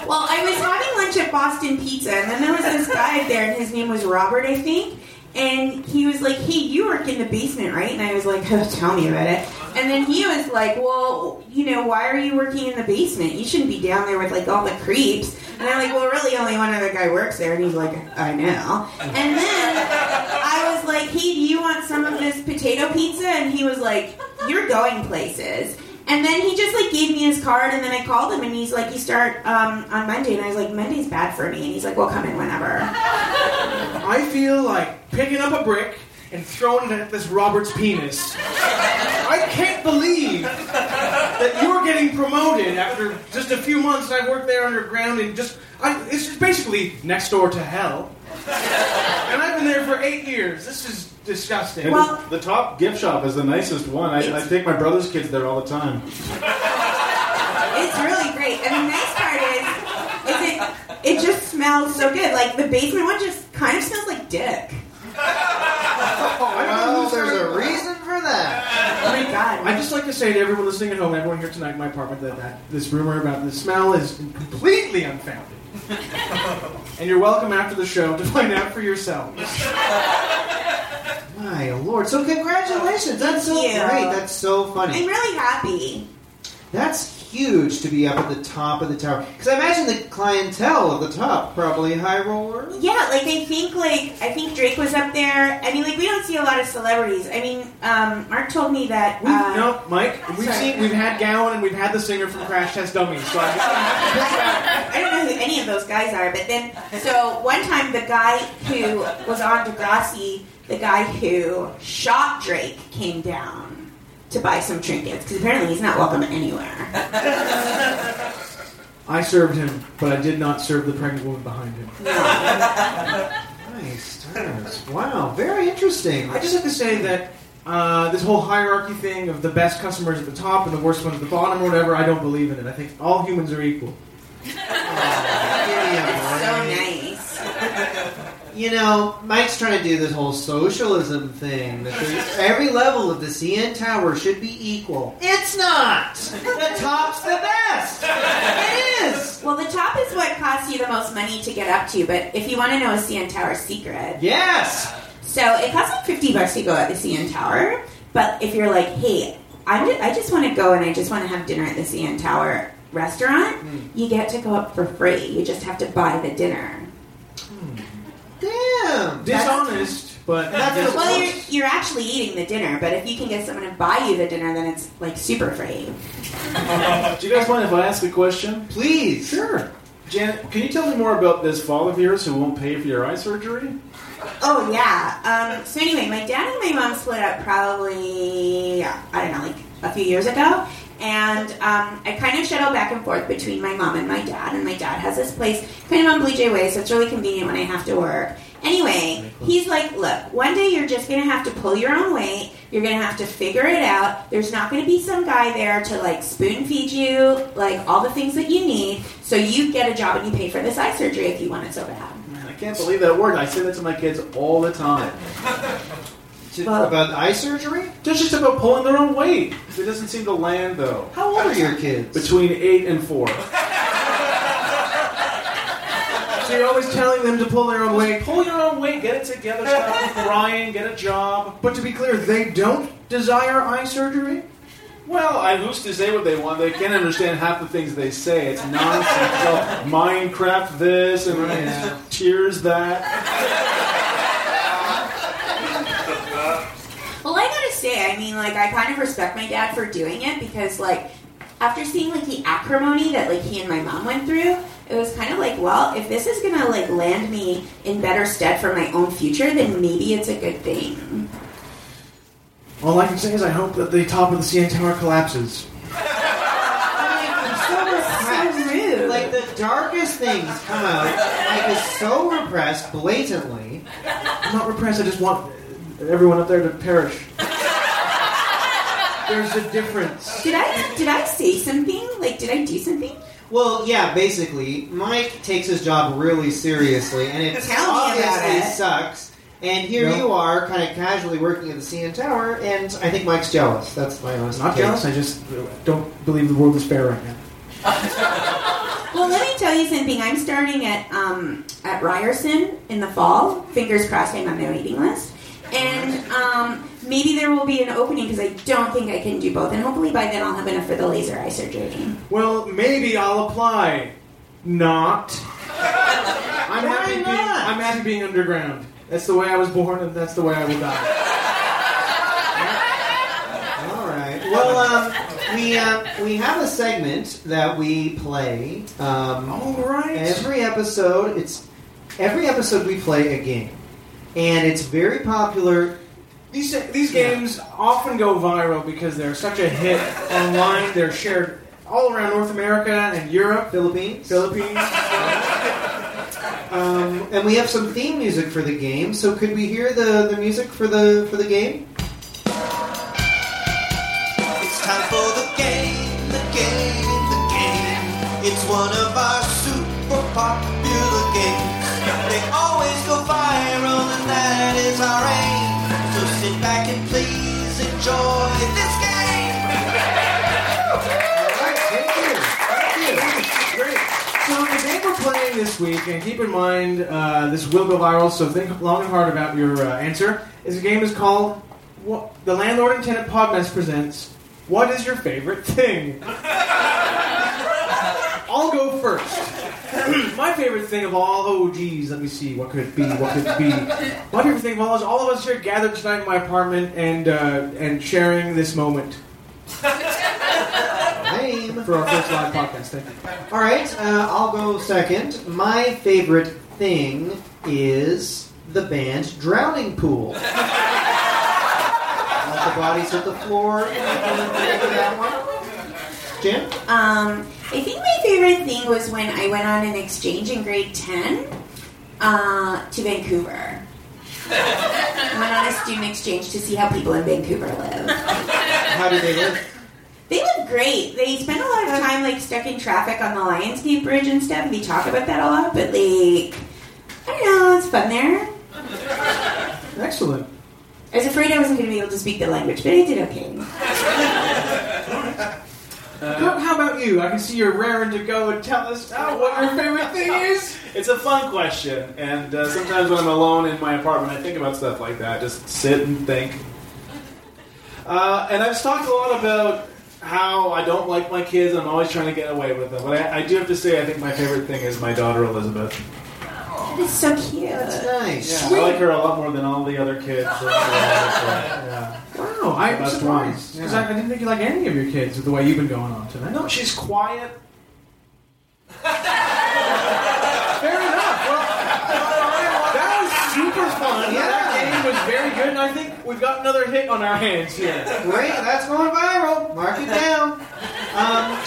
Speaker 10: Well, I was having lunch at Boston Pizza, and then there was this guy there, and his name was Robert, I think. And he was like, "Hey, you work in the basement, right?" And I was like, oh, "Tell me about it." And then he was like, "Well, you know, why are you working in the basement? You shouldn't be down there with like all the creeps." And I'm like, "Well, really, only one other guy works there." And he's like, "I know." And then I was like, "Hey, do you want some of this potato pizza?" And he was like, "You're going places." And then he just like gave me his card, and then I called him, and he's like, "You start um, on Monday," and I was like, "Monday's bad for me," and he's like, "Well, come in whenever."
Speaker 1: I feel like picking up a brick and throwing it at this Robert's penis. I can't believe that you're getting promoted after just a few months I've worked there underground and just I, it's just basically next door to hell. And I've been there for eight years. This is disgusting.
Speaker 10: Well-
Speaker 7: the, the top gift shop is the nicest one. I, I take my brother's kids there all the time.
Speaker 10: It's really great, and the nice part is, is it it just smells so good. Like the basement one just kind of smells like dick.
Speaker 2: Well, there's a reason for that.
Speaker 10: Oh my god.
Speaker 1: I'd just like to say to everyone listening at home, everyone here tonight in my apartment, that, that this rumor about the smell is completely unfounded. and you're welcome after the show to find out for yourselves.
Speaker 2: My lord! So congratulations. That's so
Speaker 10: Thank you.
Speaker 2: great. That's so funny.
Speaker 10: I'm really happy.
Speaker 2: That's huge to be up at the top of the tower. Because I imagine the clientele at the top probably high rollers.
Speaker 10: Yeah, like I think like I think Drake was up there. I mean, like we don't see a lot of celebrities. I mean, um, Mark told me that.
Speaker 1: We've,
Speaker 10: uh,
Speaker 1: no, Mike. We've
Speaker 10: sorry.
Speaker 1: seen. We've had Gowan and we've had the singer from Crash Test Dummies. So I'm just gonna have to push back.
Speaker 10: I don't know who any of those guys are, but then so one time the guy who was on Degrassi, the guy who shot Drake, came down to buy some trinkets because apparently he's not welcome anywhere.
Speaker 1: I served him, but I did not serve the pregnant woman behind him.
Speaker 2: Nice. Wow, very interesting.
Speaker 1: I just have to say that uh, this whole hierarchy thing of the best customers at the top and the worst ones at the bottom or whatever, I don't believe in it. I think all humans are equal.
Speaker 10: It's so nice.
Speaker 2: You know, Mike's trying to do this whole socialism thing. That every level of the CN Tower should be equal. It's not. The top's the best. It is.
Speaker 10: Well, the top is what costs you the most money to get up to, but if you want to know a CN Tower secret,
Speaker 2: Yes.
Speaker 10: So it costs like fifty bucks to go at the CN Tower. But if you're like, hey, I'm I just want to go and I just want to have dinner at the CN Tower restaurant, hmm. you get to go up for free. You just have to buy the dinner.
Speaker 2: Damn.
Speaker 1: Dishonest, but
Speaker 2: That's the
Speaker 10: Well, you're, you're actually eating the dinner, but if you can get someone to buy you the dinner, then it's like super free.
Speaker 7: Do you guys mind if I ask a question?
Speaker 2: Please.
Speaker 7: Sure. Janet, can you tell me more about this fall of yours who won't pay for your eye surgery?
Speaker 10: Oh yeah. Um, so anyway, my dad and my mom split up probably I don't know, like a few years ago, and um, I kind of shuttle back and forth between my mom and my dad. And my dad has this place kind of on Blue Jay Way, so it's really convenient when I have to work. Anyway, he's like, look, one day you're just gonna have to pull your own weight. You're gonna have to figure it out. There's not gonna be some guy there to like spoon feed you, like all the things that you need. So you get a job and you pay for this eye surgery if you want it so bad.
Speaker 7: Man, I can't believe that word. I say that to my kids all the time.
Speaker 2: To-
Speaker 10: Well-
Speaker 2: about eye surgery?
Speaker 7: It's just about pulling their own weight. It doesn't seem to land though.
Speaker 2: How old are your kids?
Speaker 7: Between eight and four.
Speaker 1: so you're always telling them to pull their own weight.
Speaker 7: Pull your own weight, get it together, stop crying, get a job.
Speaker 1: But to be clear, they don't desire eye surgery.
Speaker 7: Well, I who's to say what they want? They can't understand half the things they say. It's nonsense. It's all Minecraft this and
Speaker 2: Yeah.
Speaker 7: Cheers that.
Speaker 10: Well, I gotta say, I mean, like, I kind of respect my dad for doing it because, like, after seeing like the acrimony that like he and my mom went through, it was kind of like, well, if this is gonna like land me in better stead for my own future, then maybe it's a good thing.
Speaker 1: All I can say is I hope that the top of the CN Tower collapses.
Speaker 10: So rude.
Speaker 2: Like the darkest things come out. Mike is so repressed blatantly.
Speaker 1: I'm not repressed. I just want everyone up there to perish. There's a difference.
Speaker 10: did I did I say something? Like, did I do something?
Speaker 2: Well, yeah, basically, Mike takes his job really seriously, and it
Speaker 10: Tell me about
Speaker 2: obviously
Speaker 10: it.
Speaker 2: sucks. And here
Speaker 1: No.
Speaker 2: you are, kind of casually working at the CN Tower, and I think Mike's jealous. That's my honest
Speaker 1: Not
Speaker 2: take.
Speaker 1: jealous. I just don't believe the world is fair right now.
Speaker 10: Well, let me tell you something. I'm starting at um, at Ryerson in the fall. Fingers crossed, I'm on their waiting list, and um, maybe there will be an opening because I don't think I can do both. And hopefully by then I'll have enough for the laser eye surgery.
Speaker 1: Well, maybe I'll apply. Not. I'm
Speaker 2: Why
Speaker 1: happy being.
Speaker 2: not?
Speaker 1: I'm happy being underground. That's the way I was born, and that's the way I will die.
Speaker 2: All right. Well, um, we uh, we have a segment that we play. Um,
Speaker 1: All right.
Speaker 2: Every episode, it's every episode we play a game, and it's very popular.
Speaker 1: These these games often go viral because they're such a hit online. They're shared all around North America and Europe,
Speaker 2: Philippines,
Speaker 1: Philippines.
Speaker 2: um, and we have some theme music for the game. So, could we hear the, the music for the for the game?
Speaker 4: It's time for the game, the game, the game. It's one of our super popular games. They always go viral, and that is our aim. Sit back and please enjoy this game.
Speaker 2: All right, thank you, thank you.
Speaker 1: Great. So the game we're playing this week, and keep in mind uh, this will go viral, so think long and hard about your uh, answer. Is a game is called what, the Landlord and Tenant Podmess presents. What is your favorite thing? I'll go first. My favorite thing of all, oh geez, let me see, what could it be? What could it be? My favorite thing of all is all of us here gathered tonight in my apartment and uh, and sharing this moment
Speaker 2: Lame.
Speaker 1: for our first live podcast. Thank you.
Speaker 2: All right, uh, I'll go second. My favorite thing is the band Drowning Pool. Let the bodies hit the floor. That one? Jen?
Speaker 10: Um, I think my favorite thing was when I went on an exchange in grade 10 uh, to Vancouver. I went on a student exchange to see how people in Vancouver live.
Speaker 2: How do they live?
Speaker 10: They live great. They spend a lot of time like stuck in traffic on the Lions Gate Bridge and stuff. They talk about that a lot, but like, I don't know, it's fun there.
Speaker 1: Excellent.
Speaker 10: I was afraid I wasn't going to be able to speak the language, but I did okay.
Speaker 1: how, how about you? I can see you're raring to go and tell us uh, what your favorite thing is.
Speaker 7: It's a fun question, and uh, sometimes when I'm alone in my apartment, I think about stuff like that. Just sit and think. Uh, and I've talked a lot about how I don't like my kids. I'm always trying to get away with them. But I, I do have to say, I think my favorite thing is my daughter Elizabeth.
Speaker 10: That is so cute.
Speaker 2: That's nice.
Speaker 7: Yeah, I like her a lot more than all the other kids. So, yeah.
Speaker 1: Wow, I'm
Speaker 7: Best
Speaker 1: surprised because
Speaker 7: yeah.
Speaker 1: I, I didn't think you like any of your kids with the way you've been going on tonight.
Speaker 7: No, she's quiet.
Speaker 1: Fair enough. Well, that was super fun.
Speaker 2: Yeah.
Speaker 1: That game was very good, and I think we've got another hit on our hands here.
Speaker 2: Great, that's going viral. Mark it down. Um,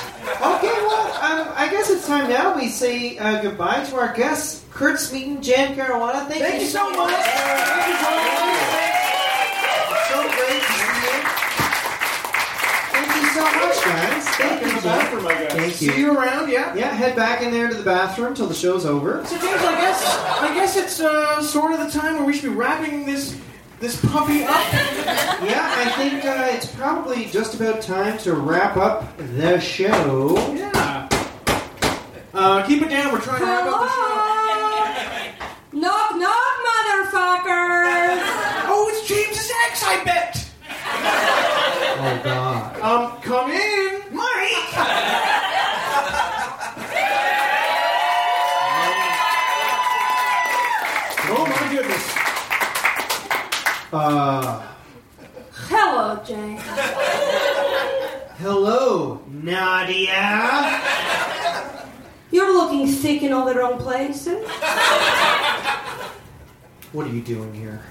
Speaker 2: okay, well, um, I guess it's time now we say uh, goodbye to our guests, Kurt Smeaton, Jan Caruana. Thank,
Speaker 1: Thank you so much. Thank you so much.
Speaker 2: So great to see you. Thank you so much, guys. Thank you, Jen. Thank
Speaker 1: See
Speaker 2: you.
Speaker 1: you around, yeah.
Speaker 2: Yeah, head back in there to the bathroom till the show's over.
Speaker 1: So James, I guess I guess it's uh, sort of the time where we should be wrapping this this puppy up.
Speaker 2: Yeah, I think uh, it's probably just about time to wrap up the show.
Speaker 1: Yeah. Uh, keep it down. We're trying to wrap up the show.
Speaker 6: Knock, knock, motherfuckers!
Speaker 1: Oh, it's James's ex, I bet.
Speaker 2: Oh, God.
Speaker 1: Um, come in, Mike. oh my goodness.
Speaker 2: Uh,
Speaker 6: Hello, Jane.
Speaker 2: hello, Nadia.
Speaker 6: You're looking sick in all the wrong places.
Speaker 2: What are you doing here?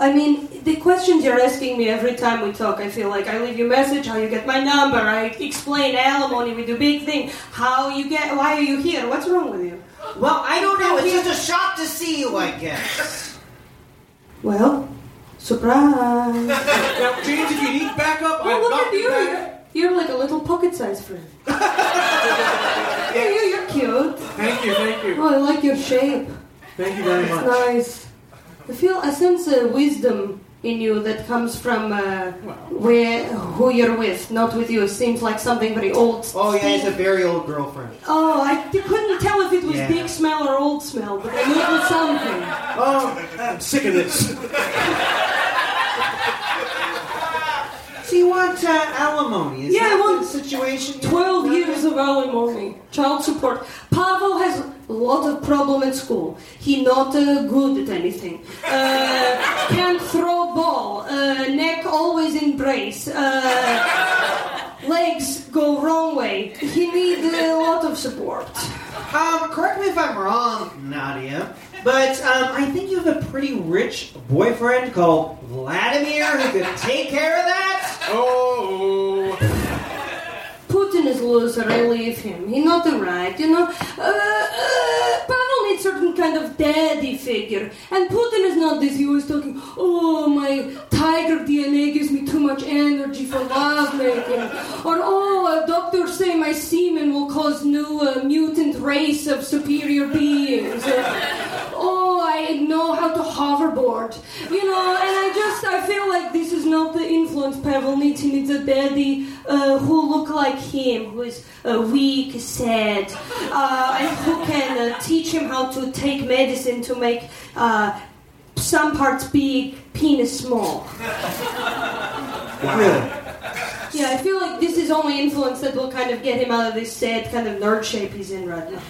Speaker 6: I mean, the questions you're asking me every time we talk, I feel like I leave you a message, how you get my number, I explain alimony, we do big thing, how you get, why are you here, what's wrong with you?
Speaker 2: Well, I don't know. It's just a shock to see you, I guess.
Speaker 6: Well, surprise.
Speaker 1: Now, James, if you need backup,
Speaker 6: Well,
Speaker 1: I've
Speaker 6: look
Speaker 1: got
Speaker 6: at
Speaker 1: you
Speaker 6: you.
Speaker 1: back.
Speaker 6: You're like a little pocket-sized friend. yeah, you, you're cute.
Speaker 1: Thank you, thank you,
Speaker 6: Oh, I like your shape.
Speaker 1: Thank you very much.
Speaker 6: It's nice. I feel I sense a wisdom in you that comes from uh, where who you're with, not with you. It seems like something very old.
Speaker 2: Oh, yeah, it's a very old girlfriend.
Speaker 6: Oh, I couldn't tell if it was
Speaker 2: Yeah.
Speaker 6: big smell or old smell, but I knew it was something.
Speaker 1: Oh, I'm sick of this.
Speaker 2: You want uh, alimony? Is
Speaker 6: Yeah,
Speaker 2: that
Speaker 6: I want
Speaker 2: situation?
Speaker 6: 12 years of alimony, child support. Pavel has a lot of problem at school. He not uh, good at anything. Uh, can't throw ball. Uh, neck always in brace. Uh, legs go wrong way. He need a lot of support.
Speaker 2: Um, correct me if I'm wrong, Nadia, but um, I think you have a pretty rich boyfriend called Vladimir who could take care of that.
Speaker 1: Oh,
Speaker 6: Putin is loser. I leave him. He not the right, you know. Uh, uh, Pavel needs certain kind of daddy figure, and Putin is not this. He was talking. Oh, my tiger DNA gives me too much energy for love making, or oh, doctors say my semen will cause new uh, mutant race of superior beings. Oh, I know how to hoverboard, you know. And I just I feel like this is not the influence Pavel needs. He needs a daddy uh, who look like him, who is uh, weak, sad, uh, and who can uh, teach him how to take medicine to make uh, some parts big, penis small. Yeah, I feel like this is only influence that will kind of get him out of this sad kind of nerd shape he's in right now.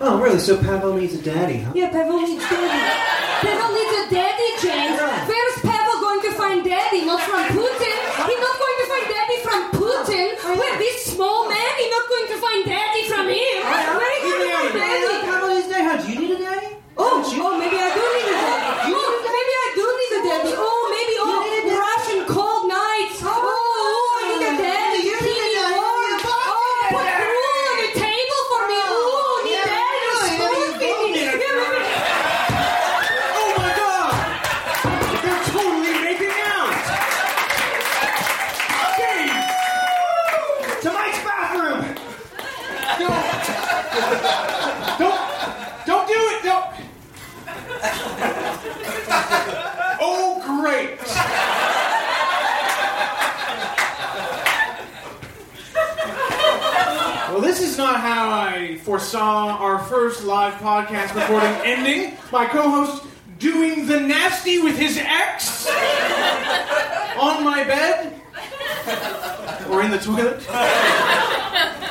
Speaker 2: Oh, really? So Pavel needs a daddy, huh?
Speaker 6: Yeah, Pavel needs a daddy. Pavel needs a daddy, James. Where's Pavel going to find daddy? Not from Putin. He's not going to find daddy from Putin. Where this small man, he's not going to find daddy from him. Where are you going to find daddy?
Speaker 2: Pavel needs daddy. How, do you need a daddy?
Speaker 6: Oh, oh, maybe I do need a daddy. Oh, maybe I do need a daddy. Oh, maybe oh, Russian cold nights. Oh, oh, I need a daddy.
Speaker 2: You need a
Speaker 6: Keep me
Speaker 2: daddy.
Speaker 6: warm. Oh, put food on the table for me. Oh, need
Speaker 2: Yeah,
Speaker 6: daddy to
Speaker 2: really,
Speaker 6: spoon
Speaker 2: you
Speaker 6: feed me.
Speaker 2: need a
Speaker 6: Yeah, maybe-
Speaker 1: Oh my god! They're totally making out! James!
Speaker 2: To Mike's bathroom!
Speaker 1: Don't! Don't! Don't do it! Don't! Oh, great! Well, this is not how I foresaw our first live podcast recording ending. My co-host doing the nasty with his ex on my bed or in the toilet.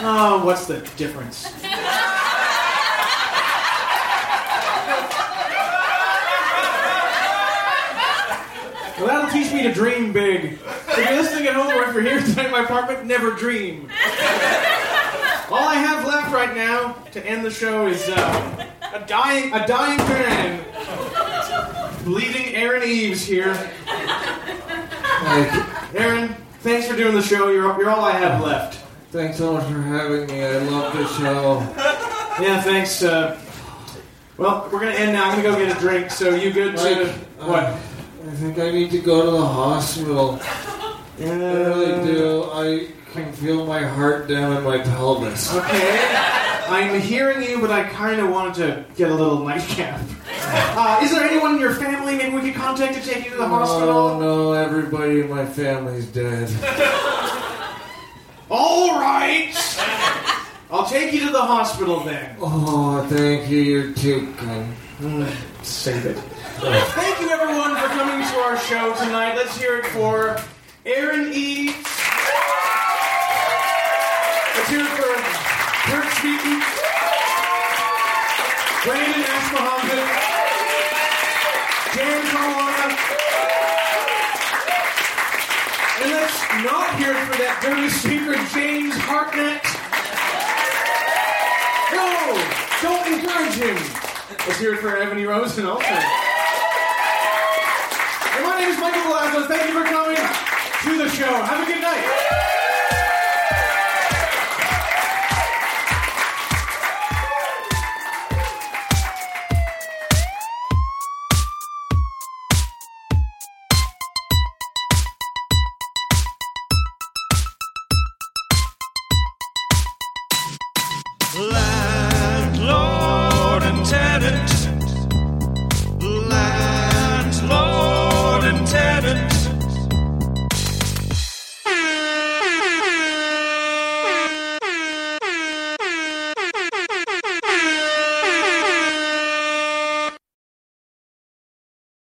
Speaker 1: Oh, what's the difference? Well, that'll teach me to dream big. If you're listening at home or if you're here tonight in my apartment, never dream. All I have left right now to end the show is uh, a dying, a dying man, bleeding Aaron Eves here. Aaron, thanks for doing the show. You're, you're all I have left.
Speaker 9: Thanks so much for having me. I love the show.
Speaker 1: Yeah, thanks. Uh, well, we're gonna end now. I'm gonna go get a drink. So you good to
Speaker 9: Mike,
Speaker 1: what?
Speaker 9: uh, I think I need to go to the hospital. I really do. I can feel my heart down in my pelvis.
Speaker 1: Okay. I'm hearing you, but I kind of wanted to get a little nightcap. Uh, is there anyone in your family maybe we could contact to take you to the hospital?
Speaker 9: Oh no, everybody in my family's dead.
Speaker 1: All right. I'll take you to the hospital then.
Speaker 9: Oh, thank you. You're too kind.
Speaker 1: Save it. Thank you, everyone, for coming to our show tonight. Let's hear it for Aaron Eves. Let's hear it for Brandon Ash-Mohammed, Jan Caruana. And let's not hear for that dirty speaker, James Hartnett. No! Don't encourage him! Let's hear it for Evany Rosen also. And my name is Michael Velazquez. Thank you for coming to the show. Have a good night.